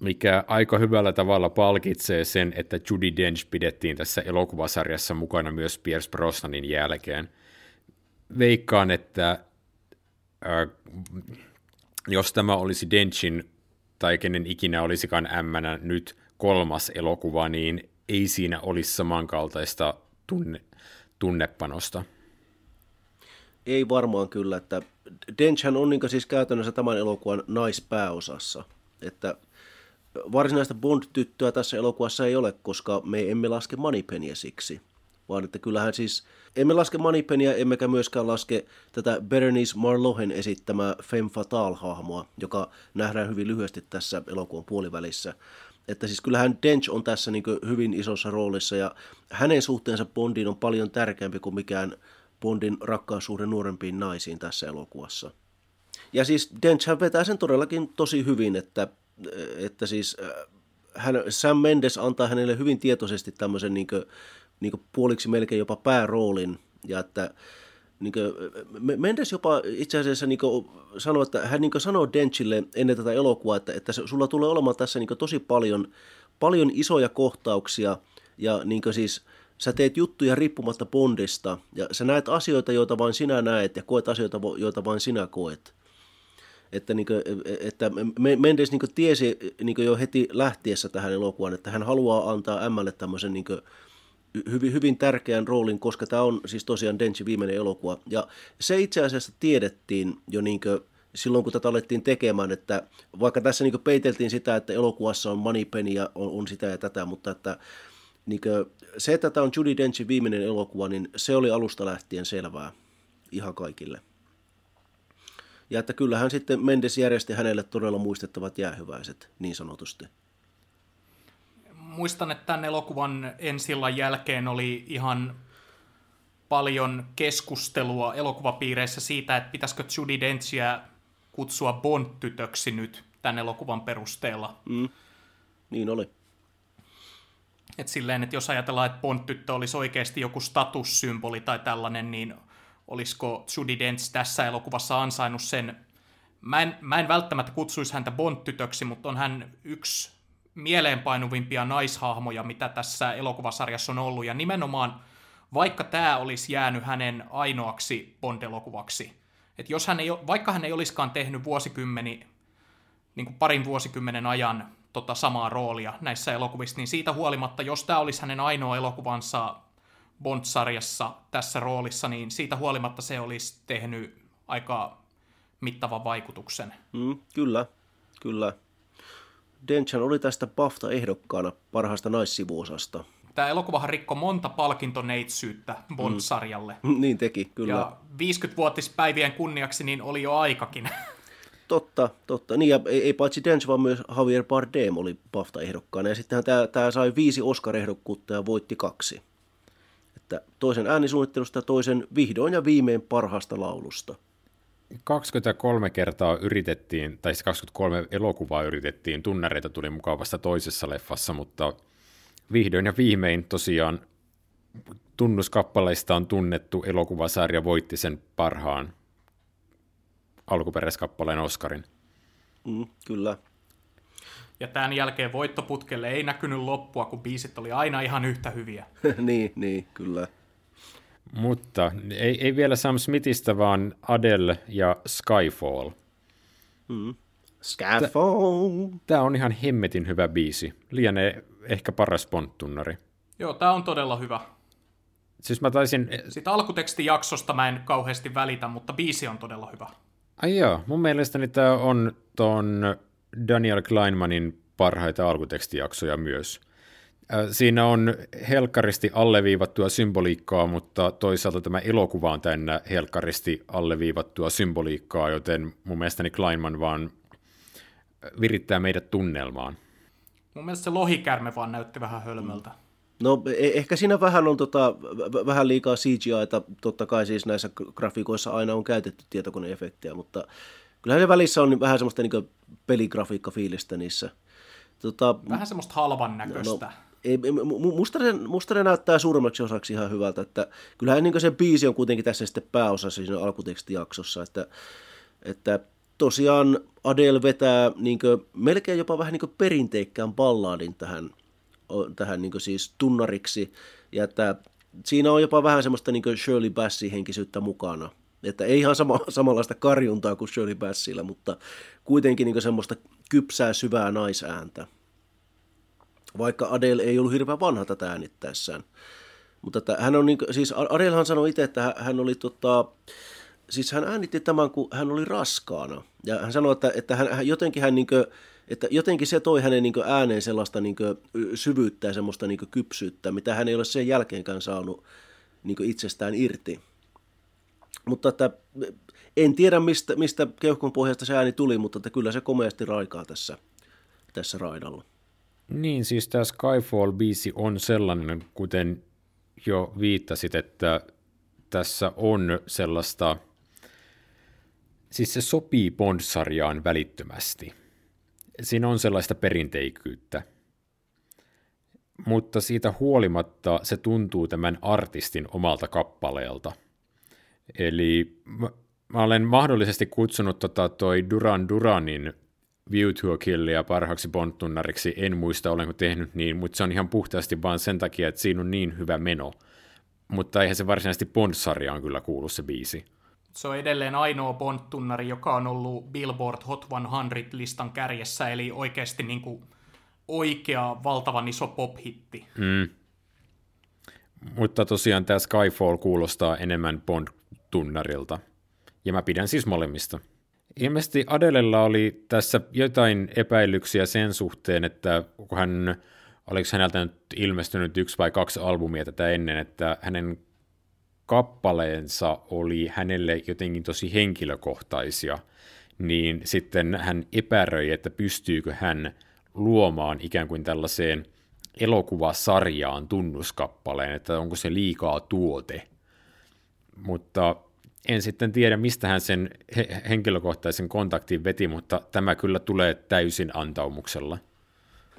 mikä aika hyvällä tavalla palkitsee sen, että Judy Dench pidettiin tässä elokuvasarjassa mukana myös Pierce Brosnanin jälkeen. Veikkaan, että äh, jos tämä olisi Denchin tai kenen ikinä olisikaan M nyt kolmas elokuva, niin ei siinä olisi samankaltaista tunne, tunnepanosta. Ei varmaan kyllä, että Denchhän on niin siis käytännössä tämän elokuvan naispääosassa. Että varsinaista Bond-tyttöä tässä elokuvassa ei ole, koska me emme laske Moneypennyä siksi. Vaan että kyllähän siis, emme laske Moneypennyä, emmekä myöskään laske tätä Berenice Marlohen esittämää Femme Fatale-hahmoa, joka nähdään hyvin lyhyesti tässä elokuvan puolivälissä. Että siis kyllähän Dench on tässä niin hyvin isossa roolissa ja hänen suhteensa Bondiin on paljon tärkeämpi kuin mikään Bondin rakkaussuhde nuorempiin naisiin tässä elokuvassa. Ja siis Dench vetää sen todellakin tosi hyvin, että, että siis hän, Sam Mendes antaa hänelle hyvin tietoisesti tämmöisen niin niin puoliksi melkein jopa pääroolin, ja että niin kuin, Mendes jopa itse asiassa niin sanoi, että hän niin sanoi Denchille ennen tätä elokuvaa, että, että sulla tulee olemaan tässä niin tosi paljon, paljon isoja kohtauksia, ja niin siis sä teet juttuja riippumatta Bondista, ja sä näet asioita, joita vain sinä näet, ja koet asioita, joita vain sinä koet. Että, niin kuin, että Mendes niin tiesi niin jo heti lähtiessä tähän elokuvaan, että hän haluaa antaa Mlle tämmöisen niin hyvin, hyvin tärkeän roolin, koska tämä on siis tosiaan Denchin viimeinen elokuva. Ja se itse asiassa tiedettiin jo niin kuin, silloin, kun tätä alettiin tekemään, että vaikka tässä niin peiteltiin sitä, että elokuvassa on Moneypenny ja on, on sitä ja tätä, mutta että niin se, että tämä on Judy Denchin viimeinen elokuva, niin se oli alusta lähtien selvää ihan kaikille. Ja että kyllähän sitten Mendes järjesti hänelle todella muistettavat jäähyväiset, niin sanotusti. Muistan, että tämän elokuvan ensillan jälkeen oli ihan paljon keskustelua elokuvapiireissä siitä, että pitäisikö Judy Denchia kutsua Bond-tytöksi nyt tämän elokuvan perusteella. Mm. Niin oli. Et silleen, että jos ajatellaan, että Bond-tyttö olisi oikeasti joku statussymboli tai tällainen, niin olisiko Judy Dench tässä elokuvassa ansainnut sen. Mä en, mä en välttämättä kutsuisi häntä Bond-tytöksi, mutta on hän yksi mieleenpainuvimpia naishahmoja, mitä tässä elokuvasarjassa on ollut. Ja nimenomaan, vaikka tämä olisi jäänyt hänen ainoaksi Bond-elokuvaksi, että jos hän ei, vaikka hän ei olisikaan tehnyt vuosikymmeni, niin kuin parin vuosikymmenen ajan tota samaa roolia näissä elokuvissa, niin siitä huolimatta, jos tämä olisi hänen ainoa elokuvansa Bond-sarjassa tässä roolissa, niin siitä huolimatta se olisi tehnyt aika mittavan vaikutuksen. Mm, kyllä, kyllä. Denchan oli tästä BAFTA-ehdokkaana parhaasta naissivuosasta. Tämä elokuvahan rikko monta palkintoneitsyyttä Bond-sarjalle. Mm, niin teki, kyllä. Ja 50-vuotispäivien kunniaksi niin oli jo aikakin. Totta, totta. Niin ja ei, ei paitsi Dench, vaan myös Javier Bardem oli BAFTA-ehdokkaana. Ja sittenhän tämä, tämä sai viisi Oscar-ehdokkuutta ja voitti kaksi. Että toisen äänisuunnittelusta ja toisen vihdoin ja viimein parhaasta laulusta. 23 kertaa yritettiin, tai siis 23 elokuvaa yritettiin, tunnareita tuli mukaan vasta toisessa leffassa, mutta vihdoin ja viimein tosiaan tunnuskappaleista on tunnettu elokuvasarja voitti sen parhaan alkuperäiskappaleen Oscarin. Mm, kyllä. Ja tämän jälkeen voittoputkelle ei näkynyt loppua, kun biisit oli aina ihan yhtä hyviä. niin, niin, kyllä. Mutta ei, ei vielä Sam Smithistä, vaan Adele ja Skyfall. Mm. Skyfall. Tämä on ihan hemmetin hyvä biisi. Lienee ehkä paras ponttunnari. Joo, tämä on todella hyvä. Siis mä taisin... Sitä alkutekstijaksosta mä en kauheasti välitä, mutta biisi on todella hyvä. Ai joo, mun mielestäni tämä on ton Daniel Kleinmanin parhaita alkutekstijaksoja myös. Siinä on helkkaristi alleviivattua symboliikkaa, mutta toisaalta tämä elokuva on täynnä helkkaristi alleviivattua symboliikkaa, joten mun mielestäni Kleinman vaan virittää meidät tunnelmaan. Mun mielestä se lohikärme vaan näytti vähän hölmöltä. No e- ehkä siinä vähän on tota, vähän liikaa CGIta, totta kai siis näissä grafiikoissa aina on käytetty tietokoneefektejä, mutta kyllähän se välissä on vähän semmoista niin peligrafiikka-fiilistä niissä. Tota, vähän semmoista halvan näköistä. No, ei, musta, ne, musta näyttää suurimmaksi osaksi ihan hyvältä, että kyllähän niin se biisi on kuitenkin tässä sitten pääosassa siinä alkutekstijaksossa, että, että tosiaan Adele vetää niin melkein jopa vähän niin perinteikkään balladin tähän, tähän niin siis tunnariksi, ja että siinä on jopa vähän semmoista niin Shirley Bassi-henkisyyttä mukana, että ei ihan sama, samanlaista karjuntaa kuin Shirley Bassillä, mutta kuitenkin niin semmoista kypsää syvää naisääntä vaikka Adele ei ollut hirveän vanha tätä äänittäessään. Mutta että hän on niin, siis Adelehan sanoi itse, että hän oli tota, siis hän äänitti tämän, kun hän oli raskaana. Ja hän sanoi, että, että hän, jotenkin hän niin kuin, että jotenkin se toi hänen niin ääneen sellaista niin syvyyttä ja semmoista niin kypsyyttä, mitä hän ei ole sen jälkeenkään saanut niin itsestään irti. Mutta että en tiedä, mistä, mistä keuhkon pohjasta se ääni tuli, mutta että kyllä se komeasti raikaa tässä, tässä raidalla. Niin, siis tämä Skyfall-biisi on sellainen, kuten jo viittasit, että tässä on sellaista, siis se sopii Bond-sarjaan välittömästi. Siinä on sellaista perinteikyyttä. Mutta siitä huolimatta se tuntuu tämän artistin omalta kappaleelta. Eli mä, mä olen mahdollisesti kutsunut tota toi Duran Duranin View to a Killia parhaaksi Bond-tunnariksi. En muista, olenko tehnyt niin, mutta se on ihan puhtaasti vaan sen takia, että siinä on niin hyvä meno. Mutta eihän se varsinaisesti Bond-sarjaan kyllä kuulu se biisi. Se on edelleen ainoa Bond-tunnari, joka on ollut Billboard Hot 100-listan kärjessä, eli oikeasti niin kuin oikea valtavan iso pop-hitti. Mm. Mutta tosiaan tämä Skyfall kuulostaa enemmän Bond-tunnarilta. Ja mä pidän siis molemmista. Ilmeisesti Adelella oli tässä jotain epäilyksiä sen suhteen, että kun hän, oliko häneltä nyt ilmestynyt yksi vai kaksi albumia tätä ennen, että hänen kappaleensa oli hänelle jotenkin tosi henkilökohtaisia, niin sitten hän epäröi, että pystyykö hän luomaan ikään kuin tällaiseen elokuvasarjaan tunnuskappaleen, että onko se liikaa tuote. Mutta en sitten tiedä, mistä hän sen he- henkilökohtaisen kontaktin veti, mutta tämä kyllä tulee täysin antaumuksella.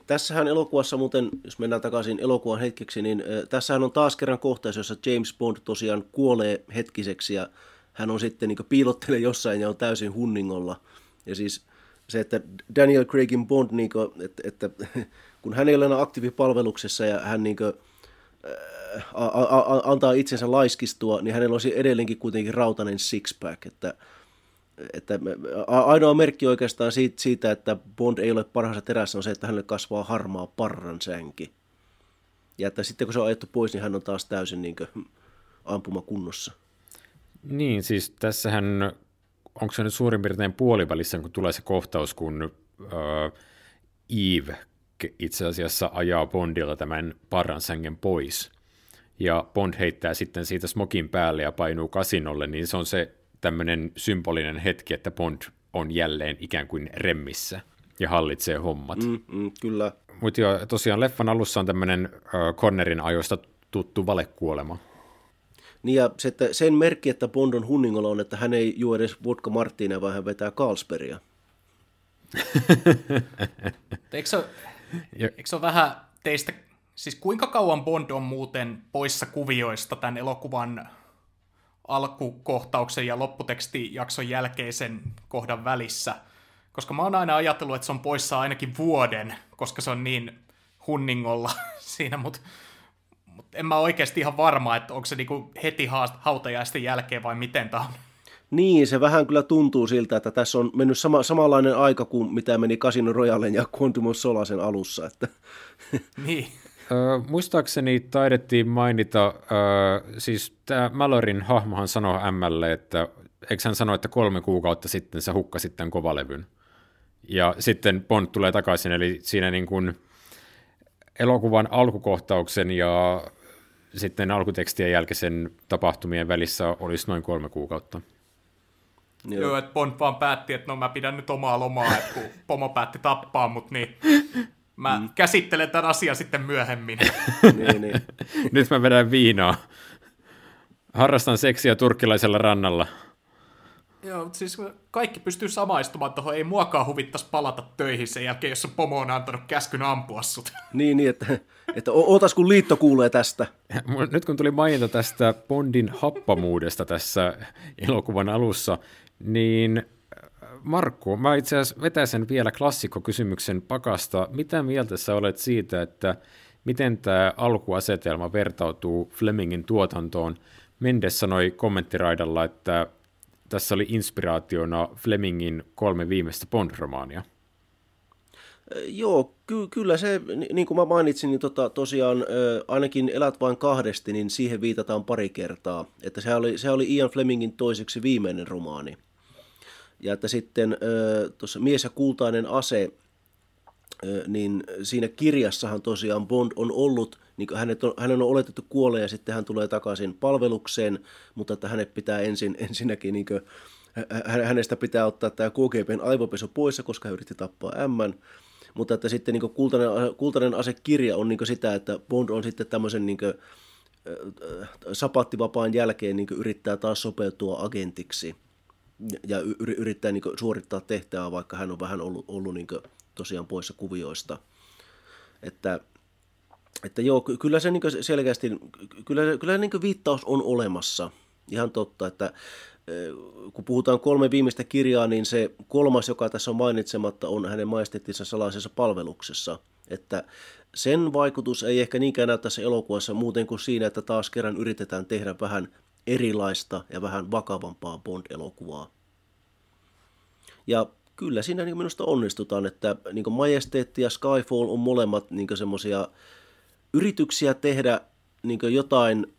Tässähän elokuvassa muuten, jos mennään takaisin elokuvan hetkeksi, niin tässähän on taas kerran kohtaus, jossa James Bond tosiaan kuolee hetkiseksi ja hän on sitten niin piilottelee jossain ja on täysin hunningolla. Ja siis se, että Daniel Craigin Bond, niin kuin, että, että kun hän ei ole enää aktiivipalveluksessa ja hän niin kuin, a, a, antaa itsensä laiskistua, niin hänellä olisi edelleenkin kuitenkin rautainen six-pack, että, että ainoa merkki oikeastaan siitä, siitä, että Bond ei ole parhaassa terässä, on se, että hänelle kasvaa harmaa parran sänki. Ja että sitten kun se on ajettu pois, niin hän on taas täysin niin ampuma kunnossa. Niin, siis tässähän, onko se nyt suurin piirtein puolivälissä, kun tulee se kohtaus, kun Eve itse asiassa ajaa Bondilla tämän parran sängen pois. Ja Bond heittää sitten siitä smokin päälle ja painuu kasinolle, niin se on se tämmöinen symbolinen hetki, että Bond on jälleen ikään kuin remmissä ja hallitsee hommat. Mm, mm, kyllä. Mutta jo tosiaan leffan alussa on tämmöinen uh, Connerin ajoista tuttu valekuolema. Niin ja se, että sen merkki, että Bond on hunningolla on, että hän ei juo edes vodka Martinia, vaan hän vetää Carlsbergia. eikö, se, eikö se ole vähän teistä, siis kuinka kauan Bond on muuten poissa kuvioista tämän elokuvan alkukohtauksen ja lopputekstijakson jälkeisen kohdan välissä? Koska mä oon aina ajatellut, että se on poissa ainakin vuoden, koska se on niin hunningolla siinä, mutta mut en mä oikeasti ihan varma, että onko se niinku heti hautajaisten jälkeen vai miten tämä on. Niin, se vähän kyllä tuntuu siltä, että tässä on mennyt sama, samanlainen aika kuin mitä meni Casino Royalen ja Quantum of Solasen alussa. Että. Niin. Ö, muistaakseni taidettiin mainita, ö, siis tämä Malorin hahmohan sanoi Mlle, että eikö hän sano, että kolme kuukautta sitten sä hukkasit tämän kovalevyn. Ja sitten Bond tulee takaisin, eli siinä niin kuin elokuvan alkukohtauksen ja sitten alkutekstien jälkeisen tapahtumien välissä olisi noin kolme kuukautta. Joo. Joo, että Bond vaan päätti, että no mä pidän nyt omaa lomaa, että kun pomo päätti tappaa mut, niin mä mm. käsittelen tämän asian sitten myöhemmin. niin, niin. Nyt mä vedän viinaa. Harrastan seksiä turkkilaisella rannalla. Joo, siis kaikki pystyy samaistumaan tuohon, ei muakaan huvittaisi palata töihin sen jälkeen, jos pomo on antanut käskyn ampua sut. Niin, niin että, että ootas kun liitto kuulee tästä. Nyt kun tuli mainita tästä Bondin happamuudesta tässä elokuvan alussa, niin Markku, mä itse asiassa vetäisen vielä klassikkokysymyksen pakasta. Mitä mieltä sä olet siitä, että miten tämä alkuasetelma vertautuu Flemingin tuotantoon? Mendes sanoi kommenttiraidalla, että tässä oli inspiraationa Flemingin kolme viimeistä Bond-romaania. Joo, ky- kyllä se, niin kuin mä mainitsin, niin tota, tosiaan ainakin Elät vain kahdesti, niin siihen viitataan pari kertaa. Että se oli, se oli Ian Flemingin toiseksi viimeinen romaani. Ja että sitten tuossa Mies ja kultainen ase, niin siinä kirjassahan tosiaan Bond on ollut, niin hänet on, hänen on oletettu kuolee ja sitten hän tulee takaisin palvelukseen, mutta että hänet pitää ensin, ensinnäkin, niin kuin, hänestä pitää ottaa tämä KGBn aivopesu pois, koska hän yritti tappaa M. Mutta että sitten niin kultainen, kultainen asekirja on niin sitä, että Bond on sitten tämmöisen niin kuin, sapattivapaan jälkeen niin yrittää taas sopeutua agentiksi – ja yrittää niin suorittaa tehtävää, vaikka hän on vähän ollut, ollut niin tosiaan poissa kuvioista. Että, että joo, kyllä se niin selkeästi, kyllä, kyllä niin viittaus on olemassa. Ihan totta, että kun puhutaan kolme viimeistä kirjaa, niin se kolmas, joka tässä on mainitsematta, on hänen maistettinsa salaisessa palveluksessa. Että sen vaikutus ei ehkä niinkään näy tässä elokuvassa muuten kuin siinä, että taas kerran yritetään tehdä vähän erilaista ja vähän vakavampaa Bond-elokuvaa. Ja kyllä siinä niin minusta onnistutaan, että niin Majesteetti ja Skyfall on molemmat niin semmoisia yrityksiä tehdä niin jotain,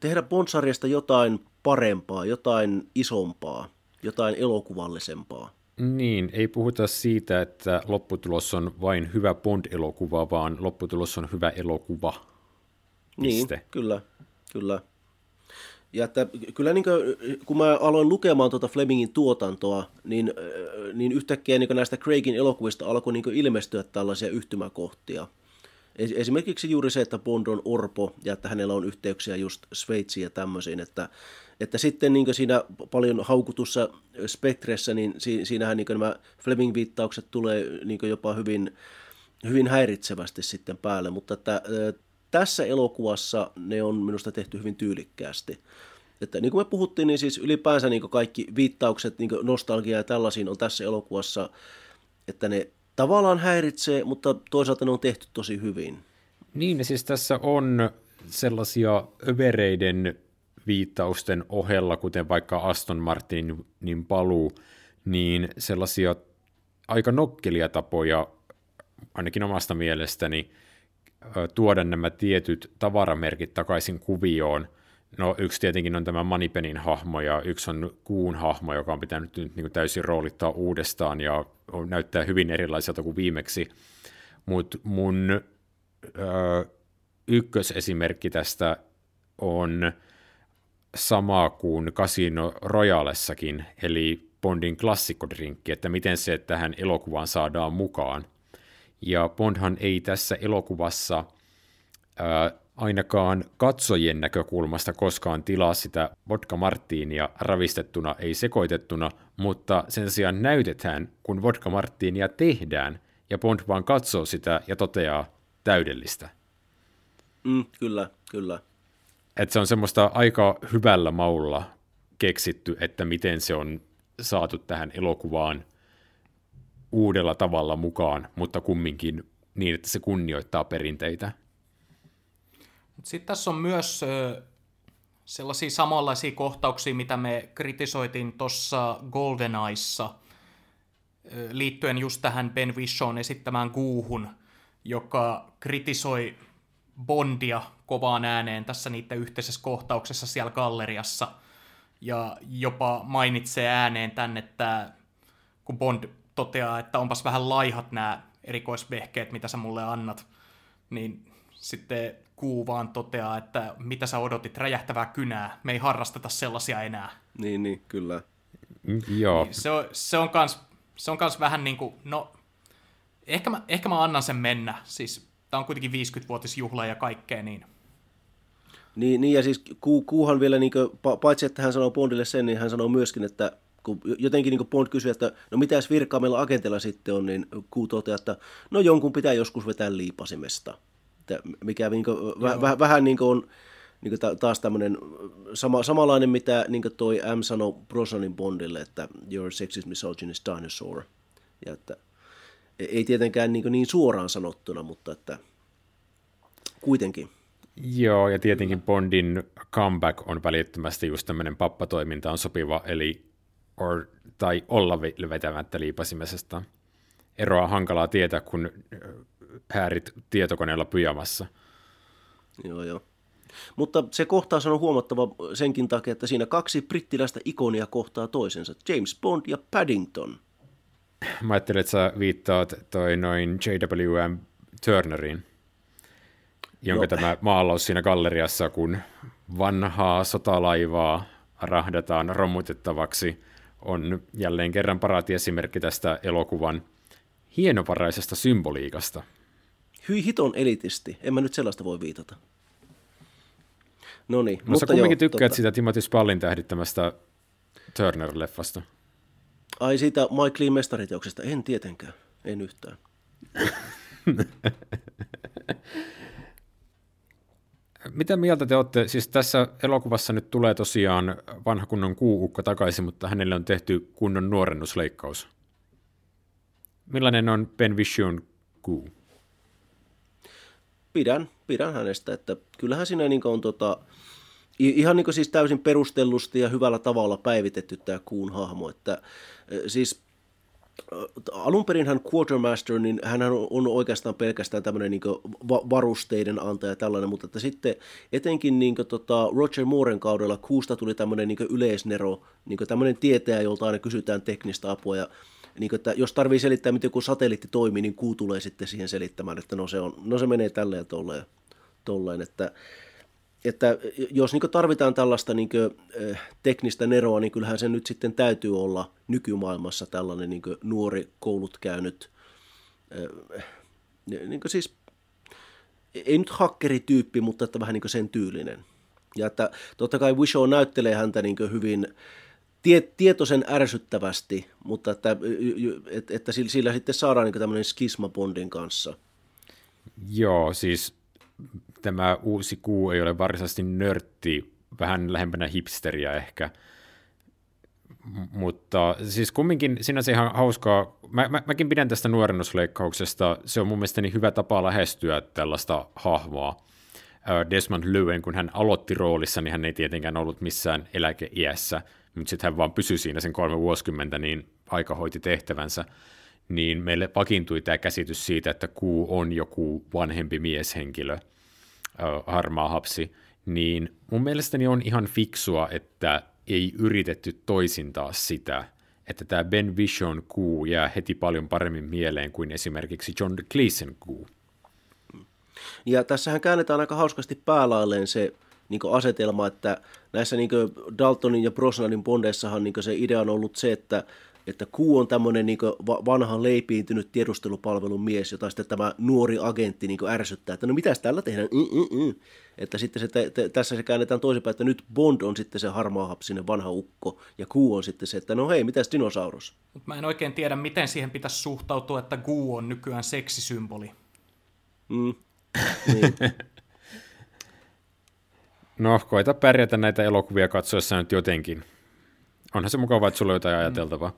tehdä Bond-sarjasta jotain parempaa, jotain isompaa, jotain elokuvallisempaa. Niin, ei puhuta siitä, että lopputulos on vain hyvä Bond-elokuva, vaan lopputulos on hyvä elokuva. Niin, Piste. Niin, kyllä, kyllä. Ja että kyllä niin kuin, kun mä aloin lukemaan tuota Flemingin tuotantoa, niin, niin yhtäkkiä niin näistä Craigin elokuvista alkoi niin ilmestyä tällaisia yhtymäkohtia. Esimerkiksi juuri se, että Bond on orpo ja että hänellä on yhteyksiä just Sveitsiin ja tämmöisiin, että, että sitten niin siinä paljon haukutussa Spectressä, niin siinähän niin nämä Fleming-viittaukset tulee niin jopa hyvin, hyvin häiritsevästi sitten päälle, mutta että tässä elokuvassa ne on minusta tehty hyvin tyylikkäästi. Että niin kuin me puhuttiin, niin siis ylipäänsä niin kaikki viittaukset niin nostalgia ja tällaisiin on tässä elokuvassa, että ne tavallaan häiritsee, mutta toisaalta ne on tehty tosi hyvin. Niin, siis tässä on sellaisia övereiden viittausten ohella, kuten vaikka Aston Martinin paluu, niin sellaisia aika nokkelia tapoja, ainakin omasta mielestäni, tuoda nämä tietyt tavaramerkit takaisin kuvioon. No yksi tietenkin on tämä Manipenin hahmo ja yksi on Kuun hahmo, joka on pitänyt nyt niin kuin täysin roolittaa uudestaan ja näyttää hyvin erilaiselta kuin viimeksi. Mutta mun ö, ykkösesimerkki tästä on sama kuin Casino Royalessakin, eli Bondin klassikkodrinkki, että miten se tähän elokuvaan saadaan mukaan. Ja Bondhan ei tässä elokuvassa ää, ainakaan katsojien näkökulmasta koskaan tilaa sitä vodka marttiinia ravistettuna, ei sekoitettuna, mutta sen sijaan näytetään, kun vodka marttiinia tehdään, ja Bond vaan katsoo sitä ja toteaa täydellistä. Mm, kyllä, kyllä. Et se on semmoista aika hyvällä maulla keksitty, että miten se on saatu tähän elokuvaan uudella tavalla mukaan, mutta kumminkin niin, että se kunnioittaa perinteitä. Sitten tässä on myös sellaisia samanlaisia kohtauksia, mitä me kritisoitiin tuossa GoldenEyessa liittyen just tähän Ben Wishon esittämään kuuhun, joka kritisoi Bondia kovaan ääneen tässä niiden yhteisessä kohtauksessa siellä galleriassa. Ja jopa mainitsee ääneen tänne, että kun Bond toteaa, että onpas vähän laihat nämä erikoisvehkeet, mitä sä mulle annat, niin sitten Kuu vaan toteaa, että mitä sä odotit, räjähtävää kynää, me ei harrasteta sellaisia enää. Niin, niin, kyllä. Mm, joo. Niin, se, on, se, on kans, se on kans vähän niin kuin, no, ehkä mä, ehkä mä annan sen mennä, siis tämä on kuitenkin 50-vuotisjuhla ja kaikkea, niin niin, niin ja siis Ku, Kuuhan vielä, niin kuin, paitsi että hän sanoo Bondille sen, niin hän sanoo myöskin, että kun jotenkin niin Bond kysyy, että no mitäs virkaa meillä agentilla sitten on, niin Ku toteaa, että no jonkun pitää joskus vetää liipasimesta. Että mikä niin kuin, väh, väh, vähän niin kuin on niin kuin taas tämmöinen sama, samanlainen, mitä niin kuin toi M sanoi Brosnanin Bondille, että you're sexist misogynist dinosaur. Ja että ei tietenkään niin, niin suoraan sanottuna, mutta että kuitenkin. Joo, ja tietenkin Bondin comeback on välittömästi just tämmöinen pappatoimintaan sopiva, eli or, tai olla vetämättä liipasimesesta. Eroa on hankalaa tietää, kun häärit tietokoneella pyjamassa. Joo, joo. Mutta se kohtaus on huomattava senkin takia, että siinä kaksi brittiläistä ikonia kohtaa toisensa, James Bond ja Paddington. Mä ajattelin, että sä viittaat toi noin J.W.M. Turnerin jonka Joo. tämä maalaus siinä galleriassa, kun vanhaa sotalaivaa rahdataan romutettavaksi, on jälleen kerran paraatiesimerkki tästä elokuvan hienovaraisesta symboliikasta. Hyi hiton elitisti, en mä nyt sellaista voi viitata. No niin, mutta sä kumminkin joo, tykkäät totta. sitä Timothy Spallin tähdittämästä Turner-leffasta. Ai siitä Mike Lee mestariteoksesta, en tietenkään, en yhtään. Mitä mieltä te olette? Siis tässä elokuvassa nyt tulee tosiaan vanha kunnon kuuukka takaisin, mutta hänelle on tehty kunnon nuorennusleikkaus. Millainen on Ben Vision kuu? Pidän, pidän hänestä, että kyllähän siinä niin on tota, ihan niin siis täysin perustellusti ja hyvällä tavalla päivitetty tämä kuun hahmo, että siis alun perin hän Quartermaster, niin hän on oikeastaan pelkästään tämmöinen niin varusteiden antaja tällainen, mutta että sitten etenkin niin tota, Roger Mooren kaudella kuusta tuli tämmöinen niin yleisnero, niin tämmöinen tietäjä, jolta aina kysytään teknistä apua ja niin kuin, että jos tarvii selittää, miten joku satelliitti toimii, niin kuu tulee sitten siihen selittämään, että no se, on, no se menee tälleen ja tolleen, tolleen että että jos niin tarvitaan tällaista niin teknistä neroa, niin kyllähän se nyt sitten täytyy olla nykymaailmassa tällainen niin nuori koulut käynyt, niin siis ei nyt hakkerityyppi, mutta että vähän niin sen tyylinen. Ja että totta kai Wishow näyttelee häntä niin hyvin tie, tietoisen ärsyttävästi, mutta että, että, että sillä sitten saadaan niin tämmöinen skisma Bondin kanssa. Joo, siis tämä uusi kuu ei ole varsinaisesti nörtti, vähän lähempänä hipsteriä ehkä. Mutta siis kumminkin sinänsä ihan hauskaa. Mä, mä, mäkin pidän tästä nuorennusleikkauksesta. Se on mun mielestäni hyvä tapa lähestyä tällaista hahmoa. Desmond Llewellyn, kun hän aloitti roolissa, niin hän ei tietenkään ollut missään eläkeiässä, mutta sitten hän vaan pysyi siinä sen kolme vuosikymmentä, niin aika hoiti tehtävänsä. niin meille vakiintui tämä käsitys siitä, että kuu on joku vanhempi mieshenkilö, harmaa hapsi, niin mun mielestäni on ihan fiksua, että ei yritetty toisintaa sitä, että tämä Ben Vision kuu jää heti paljon paremmin mieleen kuin esimerkiksi John Gleason kuu. Ja tässähän käännetään aika hauskasti päälailleen se niin asetelma, että näissä niin Daltonin ja Brosnanin bondeissahan niin se idea on ollut se, että että Q on tämmöinen niin vanha leipiintynyt tiedustelupalvelun mies, jota sitten tämä nuori agentti niin ärsyttää, että no mitäs tällä tehdään, Mm-mm-mm. että sitten se, te, te, tässä se käännetään toisinpäin, että nyt Bond on sitten se harmaahapsinen vanha ukko, ja Q on sitten se, että no hei, mitäs dinosaurus? Mut mä en oikein tiedä, miten siihen pitäisi suhtautua, että Q on nykyään seksisymboli. Mm. Niin. no, koita pärjätä näitä elokuvia katsoessa nyt jotenkin. Onhan se mukava, että sulla on jotain ajateltavaa.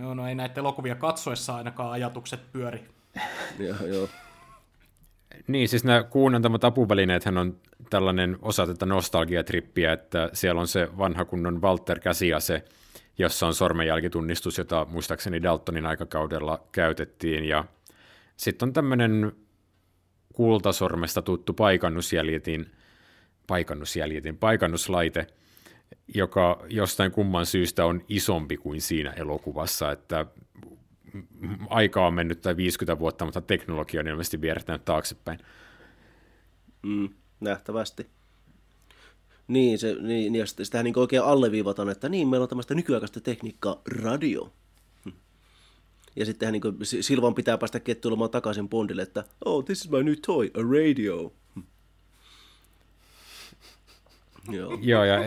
Joo, no ei näitä elokuvia katsoessa ainakaan ajatukset pyöri. joo, joo. Niin, siis nämä kuunnantamat apuvälineethän on tällainen osa tätä nostalgiatrippiä, että siellä on se vanha kunnon Walter käsiase, jossa on sormenjälkitunnistus, jota muistaakseni Daltonin aikakaudella käytettiin, ja sitten on tämmöinen kultasormesta tuttu paikannusjäljitin, paikannusjäljitin, paikannuslaite, joka jostain kumman syystä on isompi kuin siinä elokuvassa, että aika on mennyt tai 50 vuotta, mutta teknologia on ilmeisesti vierähtänyt taaksepäin. Mm, nähtävästi. Niin, se, niin ja sitähän niin oikein alleviivataan, että niin, meillä on tämmöistä nykyaikaista tekniikkaa, radio. Ja sittenhän niin Silvan pitää päästä kettuilemaan takaisin Bondille, että oh, this is my new toy, a radio. Joo. Joo, ja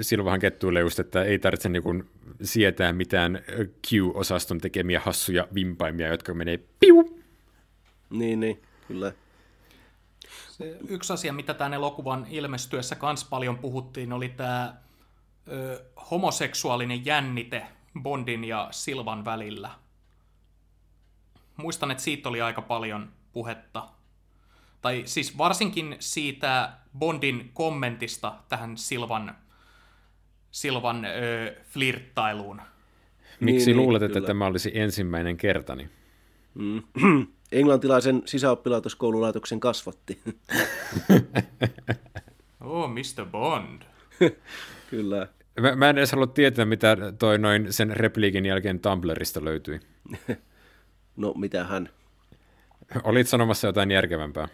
Silvahan kettuille just, että ei tarvitse niin sietää mitään Q-osaston tekemiä hassuja vimpaimia, jotka menee piu. Niin, niin, kyllä. Se yksi asia, mitä tämän elokuvan ilmestyessä kans paljon puhuttiin, oli tämä ö, homoseksuaalinen jännite Bondin ja Silvan välillä. Muistan, että siitä oli aika paljon puhetta tai siis varsinkin siitä Bondin kommentista tähän Silvan, Silvan ö, flirttailuun. Miksi niin, luulet, niin, että kyllä. tämä olisi ensimmäinen kertani? Mm. Englantilaisen sisäoppilaitoskoululaitoksen kasvatti. oh, Mr. Bond. kyllä. Mä, mä en edes halua tietää, mitä toi noin sen repliikin jälkeen Tumblrista löytyi. no, mitä hän? Olit sanomassa jotain järkevämpää.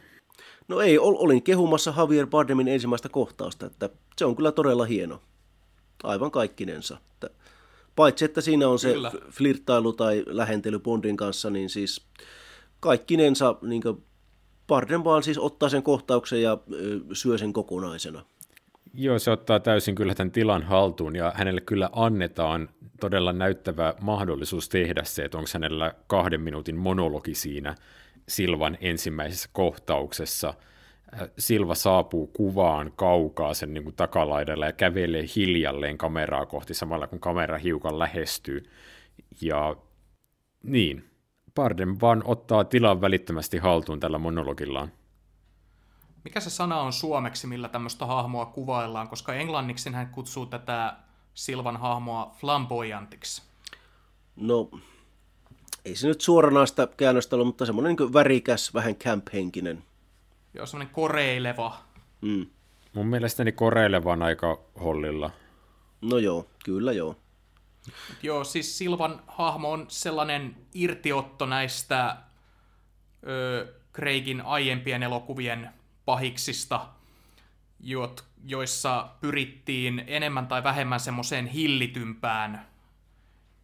No ei, olin kehumassa Javier Bardemin ensimmäistä kohtausta, että se on kyllä todella hieno. Aivan kaikkinensa. Että, paitsi, että siinä on se kyllä. flirttailu tai lähentely Bondin kanssa, niin siis kaikkinensa niin Bardem vaan siis ottaa sen kohtauksen ja ö, syö sen kokonaisena. Joo, se ottaa täysin kyllä tämän tilan haltuun ja hänelle kyllä annetaan todella näyttävä mahdollisuus tehdä se, että onko hänellä kahden minuutin monologi siinä – Silvan ensimmäisessä kohtauksessa. Äh, Silva saapuu kuvaan kaukaa sen niin kuin takalaidalla ja kävelee hiljalleen kameraa kohti samalla kun kamera hiukan lähestyy. Ja niin, Bardem vaan ottaa tilan välittömästi haltuun tällä monologillaan. Mikä se sana on suomeksi, millä tämmöistä hahmoa kuvaillaan, koska englanniksi hän kutsuu tätä Silvan hahmoa flamboyantiksi? No, ei se nyt suoranaista käännöstä ollut, mutta semmoinen niin värikäs, vähän camp-henkinen. Joo, semmoinen koreileva. Mm. Mun mielestäni koreileva on aika hollilla. No joo, kyllä joo. Joo, siis Silvan hahmo on sellainen irtiotto näistä ö, Craigin aiempien elokuvien pahiksista, joissa pyrittiin enemmän tai vähemmän semmoiseen hillitympään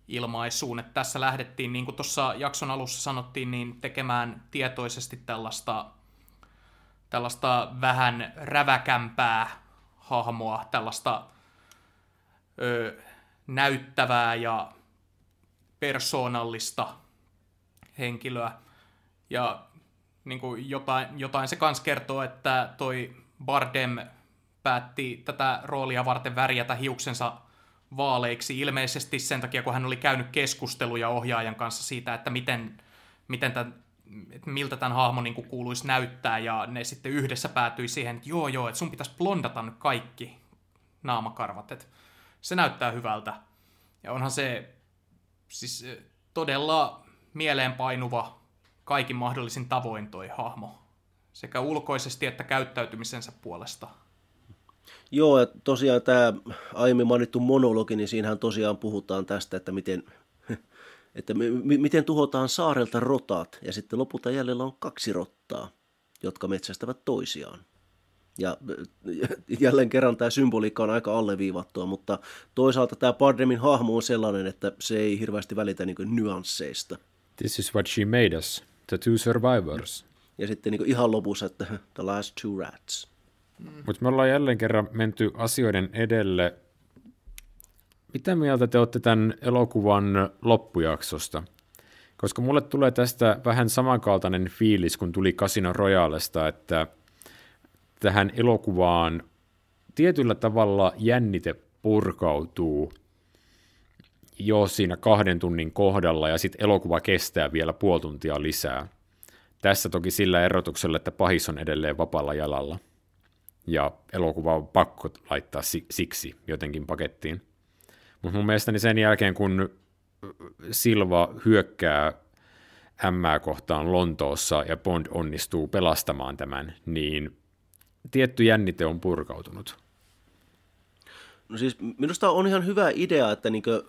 ilmaisuun. Että tässä lähdettiin, niin kuin tuossa jakson alussa sanottiin, niin tekemään tietoisesti tällaista, tällaista vähän räväkämpää hahmoa, tällaista ö, näyttävää ja persoonallista henkilöä. Ja niin kuin jotain, jotain se kans kertoo, että toi Bardem päätti tätä roolia varten värjätä hiuksensa vaaleiksi ilmeisesti sen takia, kun hän oli käynyt keskusteluja ohjaajan kanssa siitä, että miten, miten tämän, miltä tämän hahmon niin kuuluisi näyttää, ja ne sitten yhdessä päätyi siihen, että joo joo, että sun pitäisi blondata nyt kaikki naamakarvat, että se näyttää hyvältä. Ja onhan se siis todella mieleenpainuva kaikin mahdollisin tavoin toi hahmo, sekä ulkoisesti että käyttäytymisensä puolesta. Joo, ja tosiaan tämä aiemmin mainittu monologi, niin siinähän tosiaan puhutaan tästä, että miten, että m- miten tuhotaan saarelta rotat, ja sitten lopulta jäljellä on kaksi rottaa, jotka metsästävät toisiaan. Ja jälleen kerran tämä symboliikka on aika alleviivattua, mutta toisaalta tämä Bardemin hahmo on sellainen, että se ei hirveästi välitä niin nyansseista. This is what she made us, the two survivors. Ja sitten niin ihan lopussa, että the last two rats. Mm. Mutta me ollaan jälleen kerran menty asioiden edelle. Mitä mieltä te olette tämän elokuvan loppujaksosta? Koska mulle tulee tästä vähän samankaltainen fiilis, kun tuli Casino Royalesta, että tähän elokuvaan tietyllä tavalla jännite purkautuu jo siinä kahden tunnin kohdalla, ja sitten elokuva kestää vielä puoli tuntia lisää. Tässä toki sillä erotuksella, että pahis on edelleen vapaalla jalalla ja elokuva on pakko laittaa siksi jotenkin pakettiin. Mutta mun mielestäni sen jälkeen, kun Silva hyökkää M kohtaan Lontoossa ja Bond onnistuu pelastamaan tämän, niin tietty jännite on purkautunut. No siis minusta on ihan hyvä idea, että, niinkö,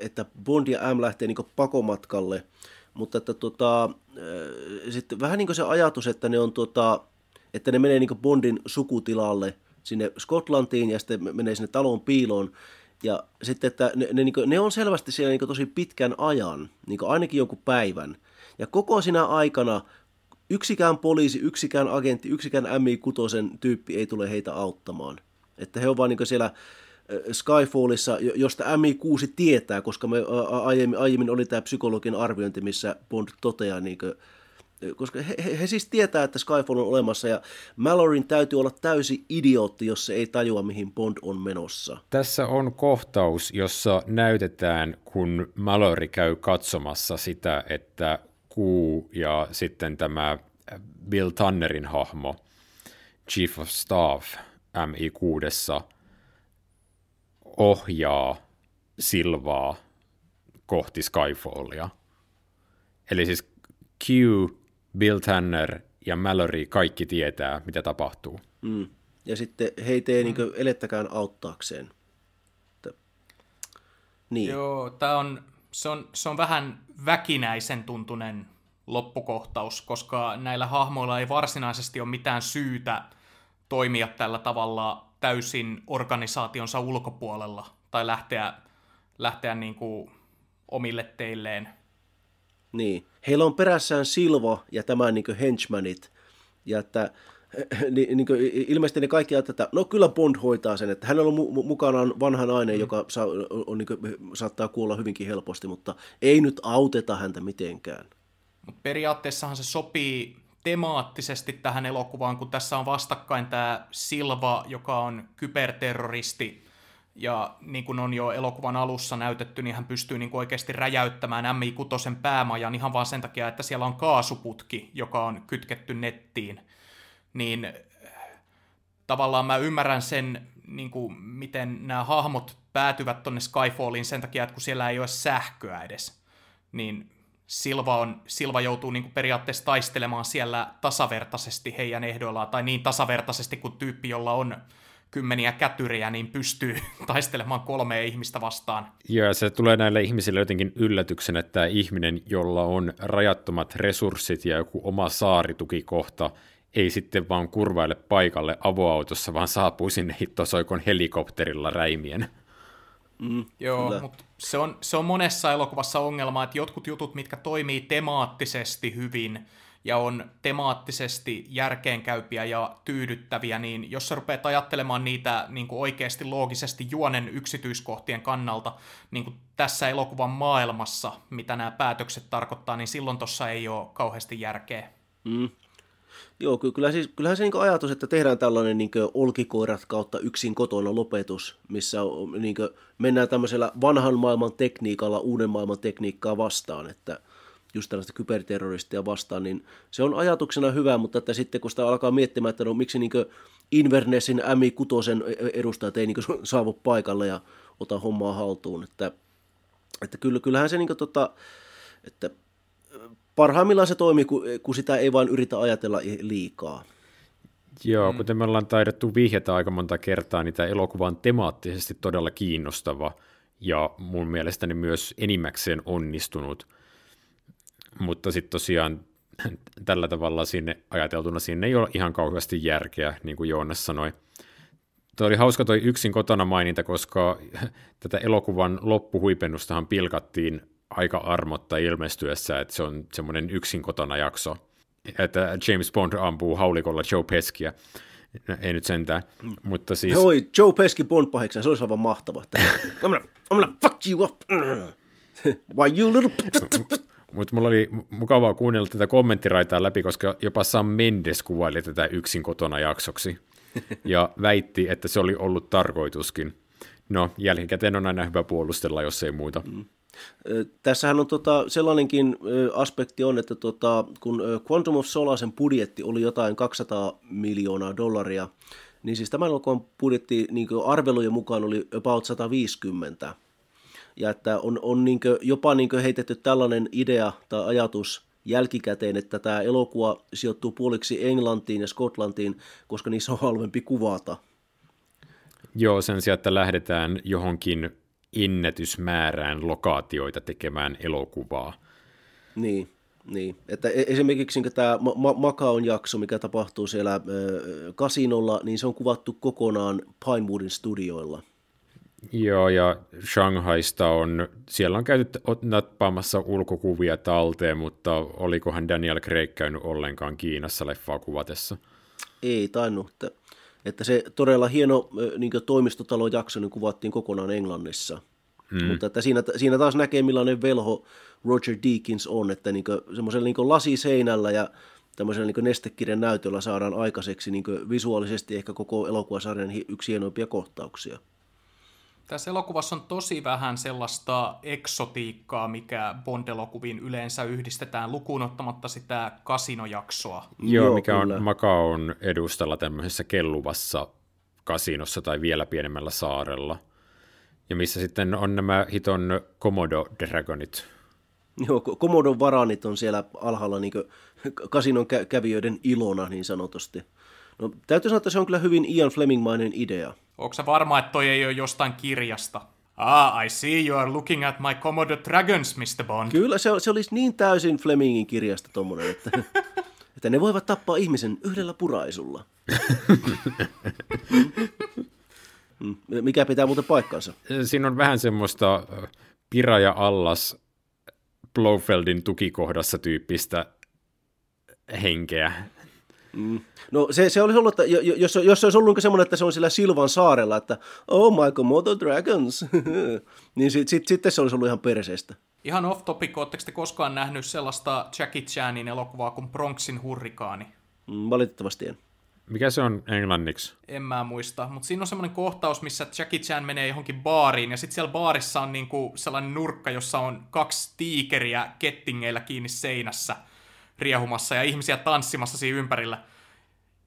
että Bond ja M lähtee niinkö pakomatkalle, mutta että tota, sitten vähän niin kuin se ajatus, että ne on tota, että ne menee niin Bondin sukutilalle sinne Skotlantiin ja sitten menee sinne talon piiloon. Ja sitten, että ne, ne, niin kuin, ne on selvästi siellä niin tosi pitkän ajan, niin ainakin jonkun päivän. Ja koko siinä aikana yksikään poliisi, yksikään agentti, yksikään MI6 tyyppi ei tule heitä auttamaan. Että he on vaan niin siellä Skyfallissa, josta MI6 tietää, koska me aiemmin, aiemmin oli tämä psykologin arviointi, missä Bond toteaa niin kuin, koska he, he, he siis tietää, että Skyfall on olemassa ja Malloryn täytyy olla täysi idiootti, jos se ei tajua, mihin Bond on menossa. Tässä on kohtaus, jossa näytetään, kun Mallory käy katsomassa sitä, että Kuu ja sitten tämä Bill Tannerin hahmo, Chief of Staff MI6, ohjaa Silvaa kohti Skyfallia. Eli siis Q Bill Tanner ja Mallory kaikki tietää, mitä tapahtuu. Mm. Ja sitten heitä ei mm. niin elettäkään auttaakseen. Että... Niin. Joo, tää on, se, on, se on vähän väkinäisen tuntunen loppukohtaus, koska näillä hahmoilla ei varsinaisesti ole mitään syytä toimia tällä tavalla täysin organisaationsa ulkopuolella tai lähteä, lähteä niin kuin omille teilleen niin. Heillä on perässään Silvo ja tämä niin henchmanit. Ja että niin, niin kuin, ilmeisesti ne kaikki ajattelevat, että no kyllä Bond hoitaa sen, että hänellä on mu- mukanaan vanha nainen, mm. joka saa, on, niin kuin, saattaa kuolla hyvinkin helposti, mutta ei nyt auteta häntä mitenkään. Mut periaatteessahan se sopii temaattisesti tähän elokuvaan, kun tässä on vastakkain tämä Silva, joka on kyberterroristi, ja niin kuin on jo elokuvan alussa näytetty, niin hän pystyy niin kuin oikeasti räjäyttämään MI6 päämajan ihan vaan sen takia, että siellä on kaasuputki, joka on kytketty nettiin. Niin tavallaan mä ymmärrän sen, niin kuin, miten nämä hahmot päätyvät tonne Skyfalliin sen takia, että kun siellä ei ole sähköä edes, niin Silva, on, Silva joutuu niin kuin periaatteessa taistelemaan siellä tasavertaisesti heidän ehdoillaan, tai niin tasavertaisesti kuin tyyppi, jolla on kymmeniä kätyriä, niin pystyy taistelemaan kolme ihmistä vastaan. Joo, se tulee näille ihmisille jotenkin yllätyksen, että ihminen, jolla on rajattomat resurssit ja joku oma saaritukikohta, ei sitten vaan kurvaile paikalle avoautossa, vaan saapuu sinne hittosoikon helikopterilla räimien. Mm, Joo, mutta se on, se on monessa elokuvassa ongelma, että jotkut jutut, mitkä toimii temaattisesti hyvin, ja on temaattisesti järkeenkäypiä ja tyydyttäviä, niin jos sä rupeat ajattelemaan niitä niin kuin oikeasti loogisesti juonen yksityiskohtien kannalta niin kuin tässä elokuvan maailmassa, mitä nämä päätökset tarkoittaa, niin silloin tuossa ei ole kauheasti järkeä. Mm. Joo, kyllä siis, kyllähän se niin ajatus, että tehdään tällainen niin olkikoirat kautta yksin kotona lopetus, missä niin mennään tämmöisellä vanhan maailman tekniikalla uuden maailman tekniikkaa vastaan, että – just tällaista kyberterroristia vastaan, niin se on ajatuksena hyvä, mutta että sitten kun sitä alkaa miettimään, että no miksi niin Invernessin MI6 edustajat ei niin saavu paikalle ja ota hommaa haltuun, että Että kyllä, kyllähän se niin kuin, tota, että parhaimmillaan se toimii, kun, kun sitä ei vain yritä ajatella liikaa. Joo, mm. kuten me ollaan taidettu vihjata aika monta kertaa, niin tämä elokuva on temaattisesti todella kiinnostava ja mun mielestäni myös enimmäkseen onnistunut. Mutta sitten tosiaan tällä tavalla sinne ajateltuna sinne ei ole ihan kauheasti järkeä, niin kuin Joonas sanoi. Tuo oli hauska toi yksin kotona maininta, koska tätä elokuvan loppuhuipennustahan pilkattiin aika armotta ilmestyessä, että se on semmoinen yksin kotona jakso, että James Bond ampuu haulikolla Joe Peskiä. No, ei nyt sentään, mutta siis... Oi, Joe Peski Bond pahiksi, se olisi aivan mahtava. I'm gonna, I'm gonna fuck you up. Why you little... Mutta mulla oli mukavaa kuunnella tätä kommenttiraitaa läpi, koska jopa Sam Mendes kuvaili tätä yksin kotona jaksoksi ja väitti, että se oli ollut tarkoituskin. No, jälkikäteen on aina hyvä puolustella, jos ei muuta. Mm. Tässähän on tota, sellainenkin aspekti on, että tota, kun Quantum of Solasen budjetti oli jotain 200 miljoonaa dollaria, niin siis tämän elokuvan budjetti niin arvelujen mukaan oli about 150. Ja että on, on niin jopa niin heitetty tällainen idea tai ajatus jälkikäteen, että tämä elokuva sijoittuu puoliksi Englantiin ja Skotlantiin, koska niissä on halvempi kuvata. Joo, sen sijaan, että lähdetään johonkin ennätysmäärään lokaatioita tekemään elokuvaa. Niin, niin. Että e- esimerkiksi niin tämä Ma- Makaon jakso, mikä tapahtuu siellä äh, kasinolla, niin se on kuvattu kokonaan Pinewoodin studioilla. Joo, ja Shanghaista on, siellä on käyty nappaamassa ulkokuvia talteen, mutta olikohan Daniel Craig käynyt ollenkaan Kiinassa leffaa kuvatessa? Ei tainnut, että että se todella hieno niin toimistotalojakso niin kuvattiin kokonaan Englannissa. Mm. Mutta että siinä, siinä taas näkee, millainen velho Roger Deakins on, että niin semmoisella niin lasiseinällä ja tämmöisellä niin nestekirjan näytöllä saadaan aikaiseksi niin visuaalisesti ehkä koko elokuvasarjan yksi hienoimpia kohtauksia. Tässä elokuvassa on tosi vähän sellaista eksotiikkaa, mikä Bond-elokuviin yleensä yhdistetään lukuun ottamatta sitä kasinojaksoa. Joo, Joo mikä kyllä. on Makaon edustalla tämmöisessä kelluvassa kasinossa tai vielä pienemmällä saarella. Ja missä sitten on nämä hiton Komodo Dragonit. Joo, Komodon varanit on siellä alhaalla niin kasinon kävijöiden ilona niin sanotusti. No, täytyy sanoa, että se on kyllä hyvin Ian Flemingmainen idea. Onko se varma, että toi ei ole jostain kirjasta? Ah, I see you are looking at my Commodore Dragons, Mr. Bond. Kyllä, se, se olisi niin täysin Flemingin kirjasta tommonen, että, että ne voivat tappaa ihmisen yhdellä puraisulla. Mm. Mikä pitää muuten paikkansa? Siinä on vähän semmoista Pira ja Allas Blofeldin tukikohdassa tyyppistä henkeä. Mm. No se, se olisi ollut, että jos, jos se olisi ollut semmoinen, että se on sillä Silvan saarella, että oh my Komodo Dragons, niin sitten sit, sit se olisi ollut ihan perseestä. Ihan off topic, oletteko te koskaan nähnyt sellaista Jackie Chanin elokuvaa kuin Bronxin hurrikaani? Mm, valitettavasti en. Mikä se on englanniksi? En mä muista, mutta siinä on semmoinen kohtaus, missä Jackie Chan menee johonkin baariin, ja sitten siellä baarissa on niinku sellainen nurkka, jossa on kaksi tiikeriä kettingeillä kiinni seinässä – riehumassa ja ihmisiä tanssimassa siinä ympärillä.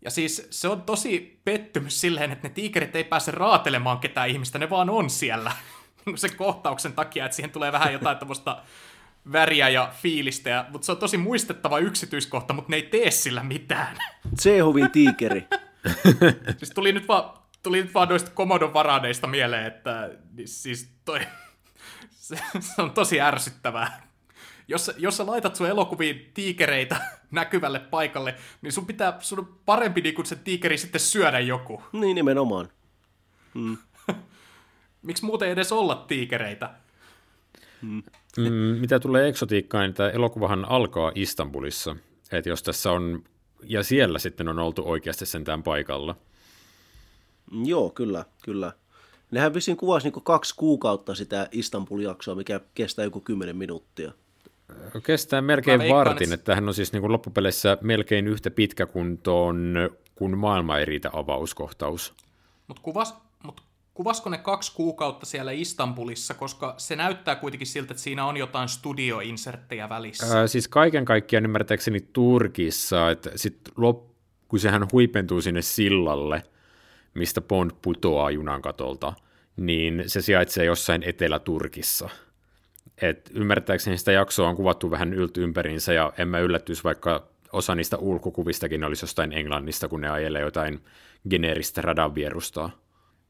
Ja siis se on tosi pettymys silleen, että ne tiikerit ei pääse raatelemaan ketään ihmistä, ne vaan on siellä sen kohtauksen takia, että siihen tulee vähän jotain tämmöistä väriä ja fiilistä, ja, mutta se on tosi muistettava yksityiskohta, mutta ne ei tee sillä mitään. Sehovin tiikeri. siis tuli nyt vaan, tuli nyt vaan noista komodon varadeista mieleen, että siis toi, se, se on tosi ärsyttävää jos, jos sä laitat sun elokuviin tiikereitä näkyvälle paikalle, niin sun pitää, sun on parempi niin kuin se tiikeri sitten syödä joku. Niin nimenomaan. Mm. Miksi muuten edes olla tiikereitä? Mm. Mm, mitä tulee eksotiikkaan, niin tämä elokuvahan alkaa Istanbulissa. Että jos tässä on, ja siellä sitten on oltu oikeasti sentään paikalla. Joo, kyllä, kyllä. Nehän vissiin kuvasi niin kaksi kuukautta sitä Istanbul-jaksoa, mikä kestää joku kymmenen minuuttia. Kestää melkein vartin, että hän on siis niin kuin loppupeleissä melkein yhtä pitkä kuin tuon kun maailma ei riitä avauskohtaus. Mutta kuvas, mut kuvasko ne kaksi kuukautta siellä Istanbulissa, koska se näyttää kuitenkin siltä, että siinä on jotain studioinserttejä välissä. Ää, siis kaiken kaikkiaan ymmärtääkseni Turkissa, että sit lop, kun sehän huipentuu sinne sillalle, mistä Bond putoaa junan katolta, niin se sijaitsee jossain Etelä-Turkissa – Et ymmärtääkseni sitä jaksoa on kuvattu vähän ylty ympäriinsä, ja en mä yllättyisi, vaikka osa niistä ulkokuvistakin olisi jostain Englannista, kun ne ajelee jotain geneeristä radanvierustaa.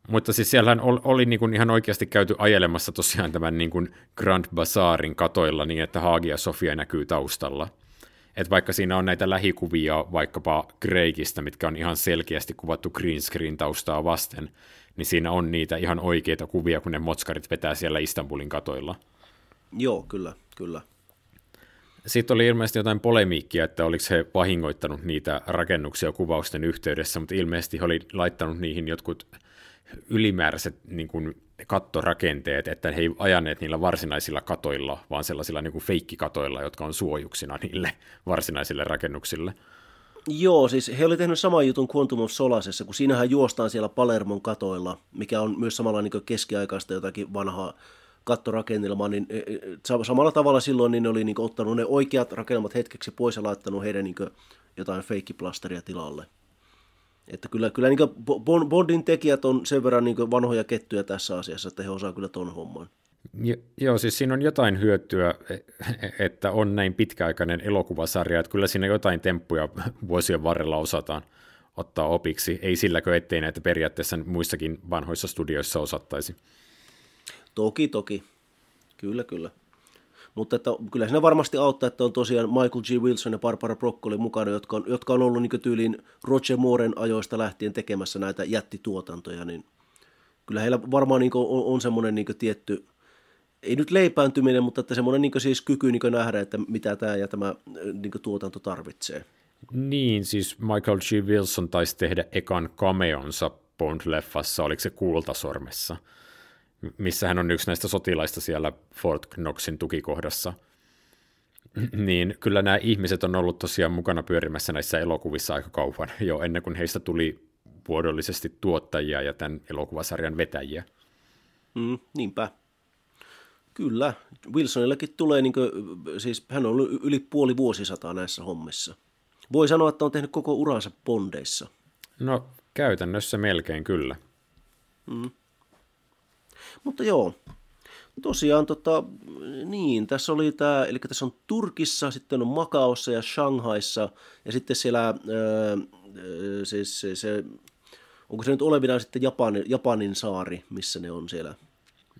Mutta siis siellä oli, oli niin kuin ihan oikeasti käyty ajelemassa tosiaan tämän niin kuin Grand Bazaarin katoilla niin, että Haagi ja Sofia näkyy taustalla. Et vaikka siinä on näitä lähikuvia vaikkapa Kreikistä, mitkä on ihan selkeästi kuvattu green screen taustaa vasten, niin siinä on niitä ihan oikeita kuvia, kun ne motskarit vetää siellä Istanbulin katoilla. Joo, kyllä, kyllä. Sitten oli ilmeisesti jotain polemiikkia, että oliko he vahingoittanut niitä rakennuksia kuvausten yhteydessä, mutta ilmeisesti he oli laittanut niihin jotkut ylimääräiset niin kuin, kattorakenteet, että he ei ajaneet niillä varsinaisilla katoilla, vaan sellaisilla niin kuin feikkikatoilla, jotka on suojuksina niille varsinaisille rakennuksille. Joo, siis he oli tehnyt saman jutun Quantum of Solasessa, kun siinähän juostaan siellä Palermon katoilla, mikä on myös samalla niin keskiaikaista jotakin vanhaa kattorakennelmaa, niin samalla tavalla silloin niin ne oli niin ottanut ne oikeat rakennelmat hetkeksi pois ja laittanut heidän niin jotain feikkiplasteria tilalle. Että kyllä, kyllä niin Bondin tekijät on sen verran niin vanhoja kettyjä tässä asiassa, että he osaa kyllä ton homman. Jo, joo, siis siinä on jotain hyötyä, e, että on näin pitkäaikainen elokuvasarja, että kyllä siinä jotain temppuja vuosien varrella osataan ottaa opiksi. Ei silläkö, ettei näitä periaatteessa muissakin vanhoissa studioissa osattaisi. Toki, toki. Kyllä, kyllä. Mutta että kyllä siinä varmasti auttaa, että on tosiaan Michael G. Wilson ja Barbara Broccoli mukana, jotka on, jotka on ollut niin tyyliin Roger Mooren ajoista lähtien tekemässä näitä jättituotantoja, niin kyllä heillä varmaan niin on, on semmoinen niin tietty, ei nyt leipääntyminen, mutta että semmoinen niin siis kyky niin nähdä, että mitä tämä ja tämä niin tuotanto tarvitsee. Niin, siis Michael G. Wilson taisi tehdä ekan cameonsa Bond-leffassa, oliko se Kultasormessa – missä hän on yksi näistä sotilaista siellä Fort Knoxin tukikohdassa, niin kyllä nämä ihmiset on ollut tosiaan mukana pyörimässä näissä elokuvissa aika kauan, jo ennen kuin heistä tuli vuodollisesti tuottajia ja tämän elokuvasarjan vetäjiä. Mm, niinpä. Kyllä. Wilsonillakin tulee, niin kuin, siis hän on ollut yli puoli vuosisataa näissä hommissa. Voi sanoa, että on tehnyt koko uransa Bondeissa. No, käytännössä melkein kyllä. Mm. Mutta joo, tosiaan tota, niin, tässä oli tämä, eli tässä on Turkissa, sitten on Makaossa ja Shanghaissa, ja sitten siellä, öö, siis se, se, onko se nyt olevinaan sitten Japanin, Japanin saari, missä ne on siellä?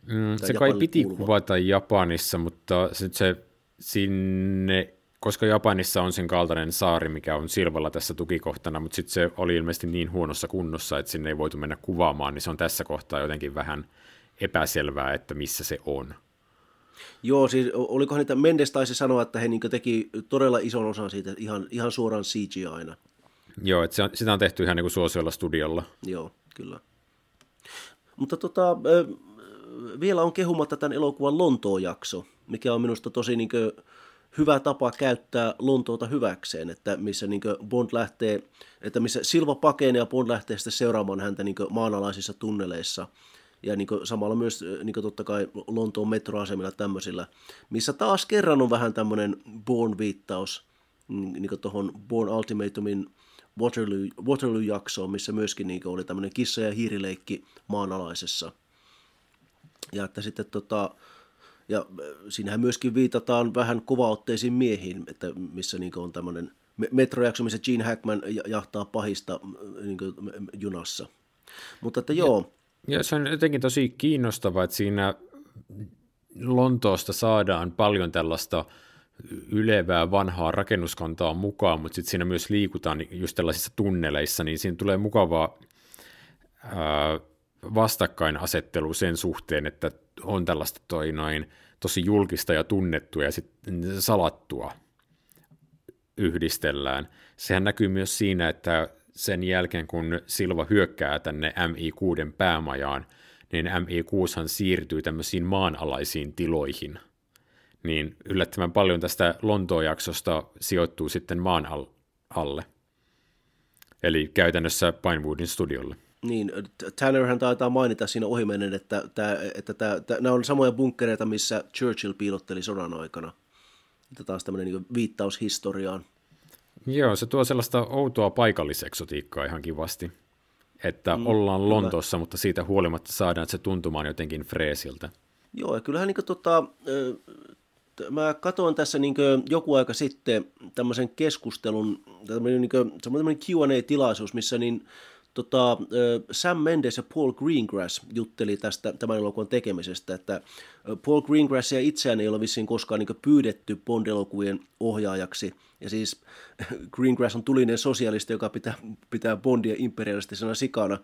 Mm, se kai piti kuuluva. kuvata Japanissa, mutta sit se sinne, koska Japanissa on sen kaltainen saari, mikä on Silvalla tässä tukikohtana, mutta sitten se oli ilmeisesti niin huonossa kunnossa, että sinne ei voitu mennä kuvaamaan, niin se on tässä kohtaa jotenkin vähän – epäselvää, että missä se on. Joo, siis olikohan niitä, Mendes taisi sanoa, että he niin teki todella ison osan siitä ihan, ihan suoraan CGI-aina. Joo, että se on, sitä on tehty ihan niin suosiolla studiolla. Joo, kyllä. Mutta tota, vielä on kehumatta tämän elokuvan Lontoon-jakso, mikä on minusta tosi niin kuin, hyvä tapa käyttää Lontoota hyväkseen, että missä niin Bond lähtee, että missä Silva pakenee ja Bond lähtee sitten seuraamaan häntä niin maanalaisissa tunneleissa – ja niin kuin samalla myös niin kuin totta kai Lontoon metroasemilla tämmöisillä, missä taas kerran on vähän tämmöinen Born-viittaus mm, niin tuohon Born Ultimatumin Waterloo, Waterloo-jaksoon, missä myöskin niin oli tämmöinen kissa- ja hiirileikki maanalaisessa. Ja että sitten tota, ja siinähän myöskin viitataan vähän kovaotteisiin miehiin, että missä niin on tämmöinen metrojakso, missä Gene Hackman jahtaa pahista niin junassa. Mutta että joo, ja se on jotenkin tosi kiinnostavaa, että siinä Lontoosta saadaan paljon tällaista ylevää vanhaa rakennuskantaa mukaan, mutta sitten siinä myös liikutaan just tällaisissa tunneleissa, niin siinä tulee mukavaa ää, vastakkainasettelu sen suhteen, että on tällaista toi noin tosi julkista ja tunnettua ja sitten salattua yhdistellään. Sehän näkyy myös siinä, että sen jälkeen, kun Silva hyökkää tänne MI6 päämajaan, niin MI6 siirtyy tämmöisiin maanalaisiin tiloihin. Niin yllättävän paljon tästä Lontoon-jaksosta sijoittuu sitten maan alle. Eli käytännössä Pinewoodin studiolle. Niin, Tannerhan taitaa mainita siinä ohimennen, että, tämä, että tämä, tämä, nämä on samoja bunkkereita, missä Churchill piilotteli sodan aikana. Tämä taas tämmöinen niin viittaus historiaan. Joo, se tuo sellaista outoa paikalliseksotiikkaa ihan kivasti, että mm, ollaan Lontoossa, kyllä. mutta siitä huolimatta saadaan se tuntumaan jotenkin freesiltä. Joo, ja kyllähän niin tota, mä katsoin tässä niin joku aika sitten tämmöisen keskustelun, tämmöinen, niin kuin, tämmöinen Q&A-tilaisuus, missä niin, tota, Sam Mendes ja Paul Greengrass jutteli tästä tämän elokuvan tekemisestä, että Paul Greengrassia itseään ei ole vissiin koskaan niin pyydetty Bond-elokuvien ohjaajaksi, ja siis Greengrass on tulinen sosialisti, joka pitää, pitää Bondia imperialistisena sikana,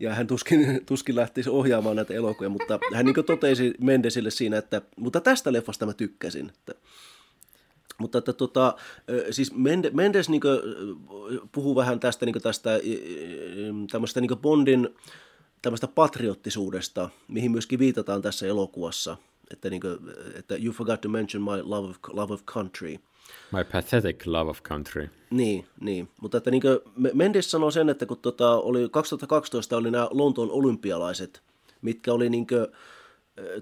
ja hän tuskin, tuskin lähtisi ohjaamaan näitä elokuvia, mutta hän niin totesi Mendesille siinä, että mutta tästä leffasta mä tykkäsin. Että, mutta että tota, siis Mendes niin puhuu vähän tästä, niin tästä tämmöistä niin Bondin tämmöistä patriottisuudesta, mihin myöskin viitataan tässä elokuvassa, että, niin kuin, että you forgot to mention my love of, love of country – My pathetic love of country. Niin, niin. mutta että niin Mendes sanoi sen, että kun tota oli 2012 oli nämä Lontoon olympialaiset, mitkä oli niin kuin,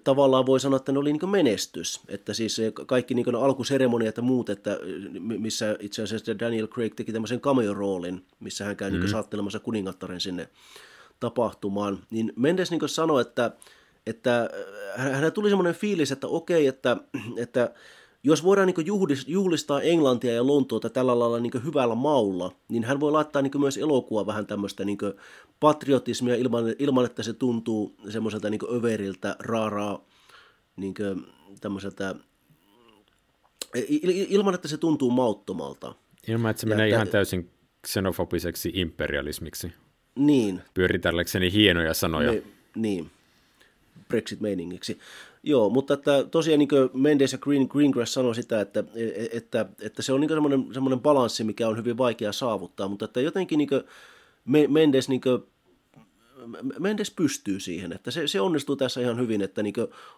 tavallaan voi sanoa, että ne oli niin menestys. Että siis kaikki niin alkuseremoniat ja muut, että missä itse asiassa Daniel Craig teki tämmöisen cameo-roolin, missä hän käy mm. niin saattelemassa kuningattaren sinne tapahtumaan. Niin Mendes niin sanoi, että, että hän tuli semmoinen fiilis, että okei, että, että jos voidaan niin juhlistaa Englantia ja Lontoota tällä lailla niin hyvällä maulla, niin hän voi laittaa niin myös elokuva vähän tämmöistä niin patriotismia ilman, ilman, että se tuntuu semmoiselta niin överiltä, raaraa, niin tämmöiseltä, ilman, että se tuntuu mauttomalta. Ilman, että se ja menee että, ihan täysin xenofobiseksi imperialismiksi. Niin. Pyöritelläkseni hienoja sanoja. Me, niin, Brexit-meiningiksi. Joo, mutta että tosiaan niin Mendes ja Green, Greengrass sanoi sitä, että, että, että se on niin semmoinen, semmoinen balanssi, mikä on hyvin vaikea saavuttaa, mutta että jotenkin niin Mendes, niin kuin, Mendes pystyy siihen, että se, se onnistuu tässä ihan hyvin, että niin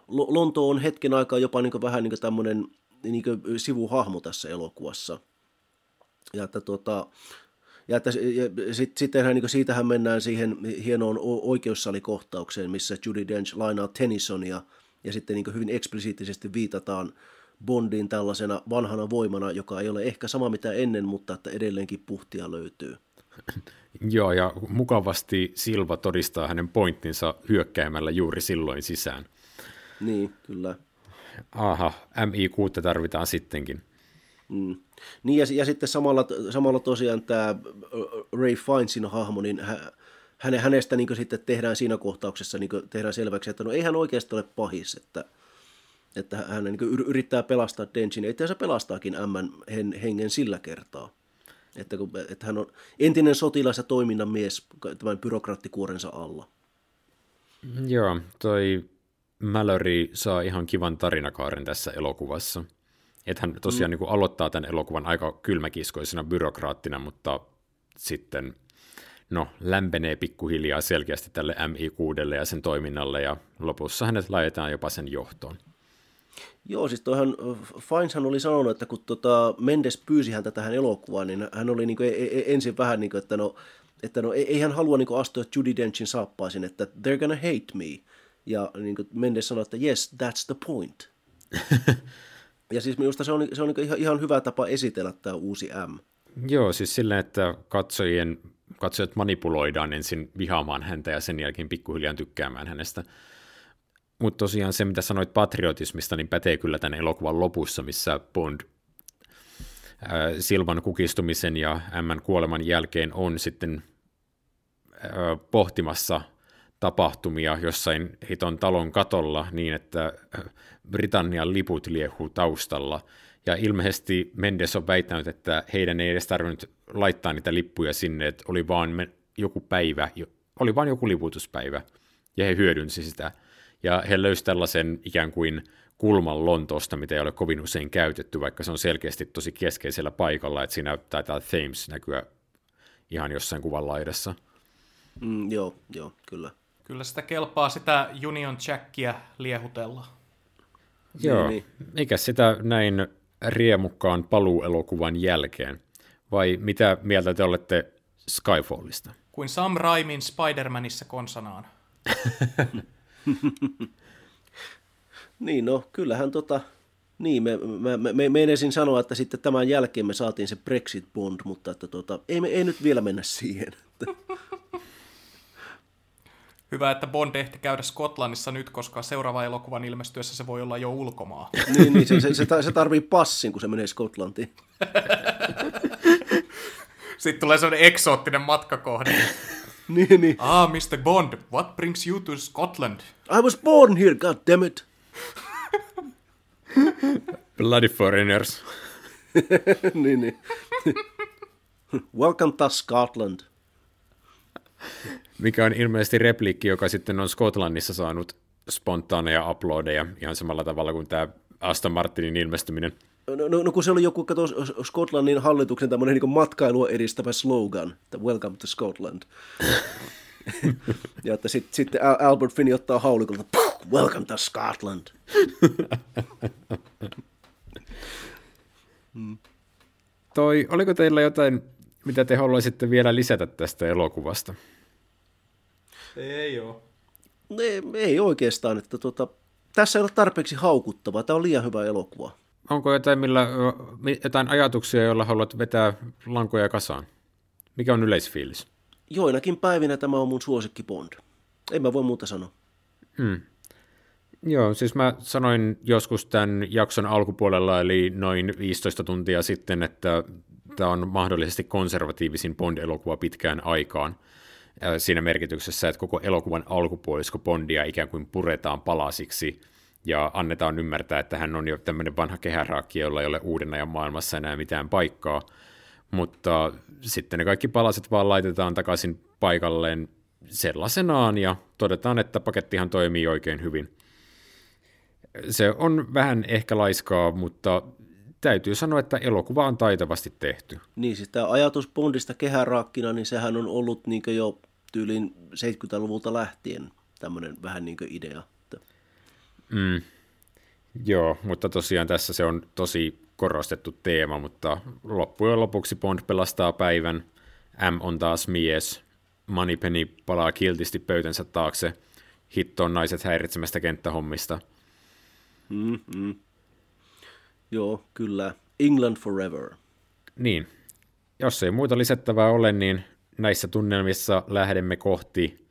Lonto on hetken aikaa jopa niin vähän niin tämmöinen niin sivuhahmo tässä elokuvassa. Ja että tuota, ja, että, ja sit, sittenhän niin siitähän mennään siihen hienoon oikeussalikohtaukseen, missä Judy Dench lainaa Tennysonia – ja sitten niin hyvin eksplisiittisesti viitataan Bondiin tällaisena vanhana voimana, joka ei ole ehkä sama mitä ennen, mutta että edelleenkin puhtia löytyy. Joo, ja mukavasti Silva todistaa hänen pointtinsa hyökkäämällä juuri silloin sisään. Niin, kyllä. Aha, MI6 tarvitaan sittenkin. Mm. Niin, ja, ja sitten samalla, samalla tosiaan tämä Ray Finesin hahmo, niin häne, hänestä niin sitten tehdään siinä kohtauksessa niin tehdään selväksi, että no ei hän oikeasti ole pahis, että, että hän niin yrittää pelastaa Denchin, itse se pelastaakin M hengen sillä kertaa. Että, kun, että hän on entinen sotilas ja toiminnan mies tämän byrokraattikuorensa alla. Joo, toi Mallory saa ihan kivan tarinakaaren tässä elokuvassa. Että hän tosiaan mm. niin aloittaa tämän elokuvan aika kylmäkiskoisena byrokraattina, mutta sitten no, lämpenee pikkuhiljaa selkeästi tälle MI6 ja sen toiminnalle, ja lopussa hänet laitetaan jopa sen johtoon. Joo, siis toihan Fineshan oli sanonut, että kun tota Mendes pyysi häntä tähän elokuvaan, niin hän oli niin kuin ensin vähän niin kuin, että no, että no ei hän halua niin kuin astua Judy Denchin saappaisin, että they're gonna hate me. Ja niin kuin Mendes sanoi, että yes, that's the point. ja siis minusta se on, se on niin ihan, ihan hyvä tapa esitellä tämä uusi M. Joo, siis silleen, että katsojien katsojat manipuloidaan ensin vihaamaan häntä ja sen jälkeen pikkuhiljaa tykkäämään hänestä. Mutta tosiaan se, mitä sanoit patriotismista, niin pätee kyllä tämän elokuvan lopussa, missä Bond ää, Silvan kukistumisen ja Mn kuoleman jälkeen on sitten ää, pohtimassa tapahtumia jossain hiton talon katolla niin, että Britannian liput liehuu taustalla – ja ilmeisesti Mendes on väittänyt, että heidän ei edes tarvinnut laittaa niitä lippuja sinne, että oli vaan joku päivä, oli vain joku liputuspäivä, ja he hyödynsi sitä. Ja he löysivät tällaisen ikään kuin kulman Lontoosta, mitä ei ole kovin usein käytetty, vaikka se on selkeästi tosi keskeisellä paikalla, että siinä taitaa Thames näkyä ihan jossain kuvan laidassa. Mm, joo, joo, kyllä. Kyllä sitä kelpaa sitä Union Jackia liehutella. Joo, niin, niin. eikä sitä näin riemukkaan paluuelokuvan jälkeen? Vai mitä mieltä te olette Skyfallista? Kuin Sam Raimin Spider-Manissa konsanaan. niin, no kyllähän tota, niin, me, me, me, me meinasin sanoa, että sitten tämän jälkeen me saatiin se Brexit Bond, mutta että tota, ei, me, ei nyt vielä mennä siihen. Hyvä, että Bond ehti käydä Skotlannissa nyt, koska seuraava elokuvan ilmestyessä se voi olla jo ulkomaa. niin, niin se, se, se, se tarvii passin, kun se menee Skotlantiin. Sitten tulee sellainen eksoottinen matkakohde. niin, niin. Ah, Mr. Bond, what brings you to Scotland? I was born here, god damn it. Bloody foreigners. niin, niin. Welcome to Scotland. Mikä on ilmeisesti repliikki, joka sitten on Skotlannissa saanut spontaaneja uploadeja ihan samalla tavalla kuin tämä Aston Martinin ilmestyminen. No, no, no kun se oli joku, kato, Skotlannin hallituksen tämmöinen niin matkailua edistävä slogan, että Welcome to Scotland. ja että sitten sit Albert Finney ottaa haulikolta, Welcome to Scotland. hmm. Toi, oliko teillä jotain, mitä te haluaisitte vielä lisätä tästä elokuvasta? Ei ole. Ei, ei oikeastaan, että tuota, tässä ei ole tarpeeksi haukuttavaa. Tämä on liian hyvä elokuva. Onko jotain, millä, jotain ajatuksia, joilla haluat vetää lankoja kasaan? Mikä on yleisfiilis? Joinakin päivinä tämä on mun suosikki Bond. En mä voi muuta sanoa. Hmm. Joo, siis mä sanoin joskus tämän jakson alkupuolella, eli noin 15 tuntia sitten, että tämä on mahdollisesti konservatiivisin Bond-elokuva pitkään aikaan. Siinä merkityksessä, että koko elokuvan alkupuolisko Bondia ikään kuin puretaan palasiksi ja annetaan ymmärtää, että hän on jo tämmöinen vanha kehäraakki, jolla ei ole uuden ajan maailmassa enää mitään paikkaa. Mutta sitten ne kaikki palaset vaan laitetaan takaisin paikalleen sellaisenaan ja todetaan, että pakettihan toimii oikein hyvin. Se on vähän ehkä laiskaa, mutta täytyy sanoa, että elokuva on taitavasti tehty. Niin, siis tämä ajatus Bondista kehäraakkina, niin sehän on ollut niin jo tyylin 70-luvulta lähtien tämmöinen vähän niin idea. Mm. Joo, mutta tosiaan tässä se on tosi korostettu teema, mutta loppujen lopuksi Bond pelastaa päivän, M on taas mies, Moneypenny palaa kiltisti pöytänsä taakse, hittoon naiset häiritsemästä kenttähommista. Mm-hmm. Joo, kyllä. England forever. Niin. Jos ei muuta lisättävää ole, niin näissä tunnelmissa lähdemme kohti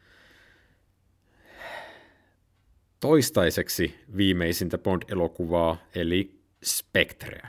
toistaiseksi viimeisintä Bond-elokuvaa, eli Spectrea.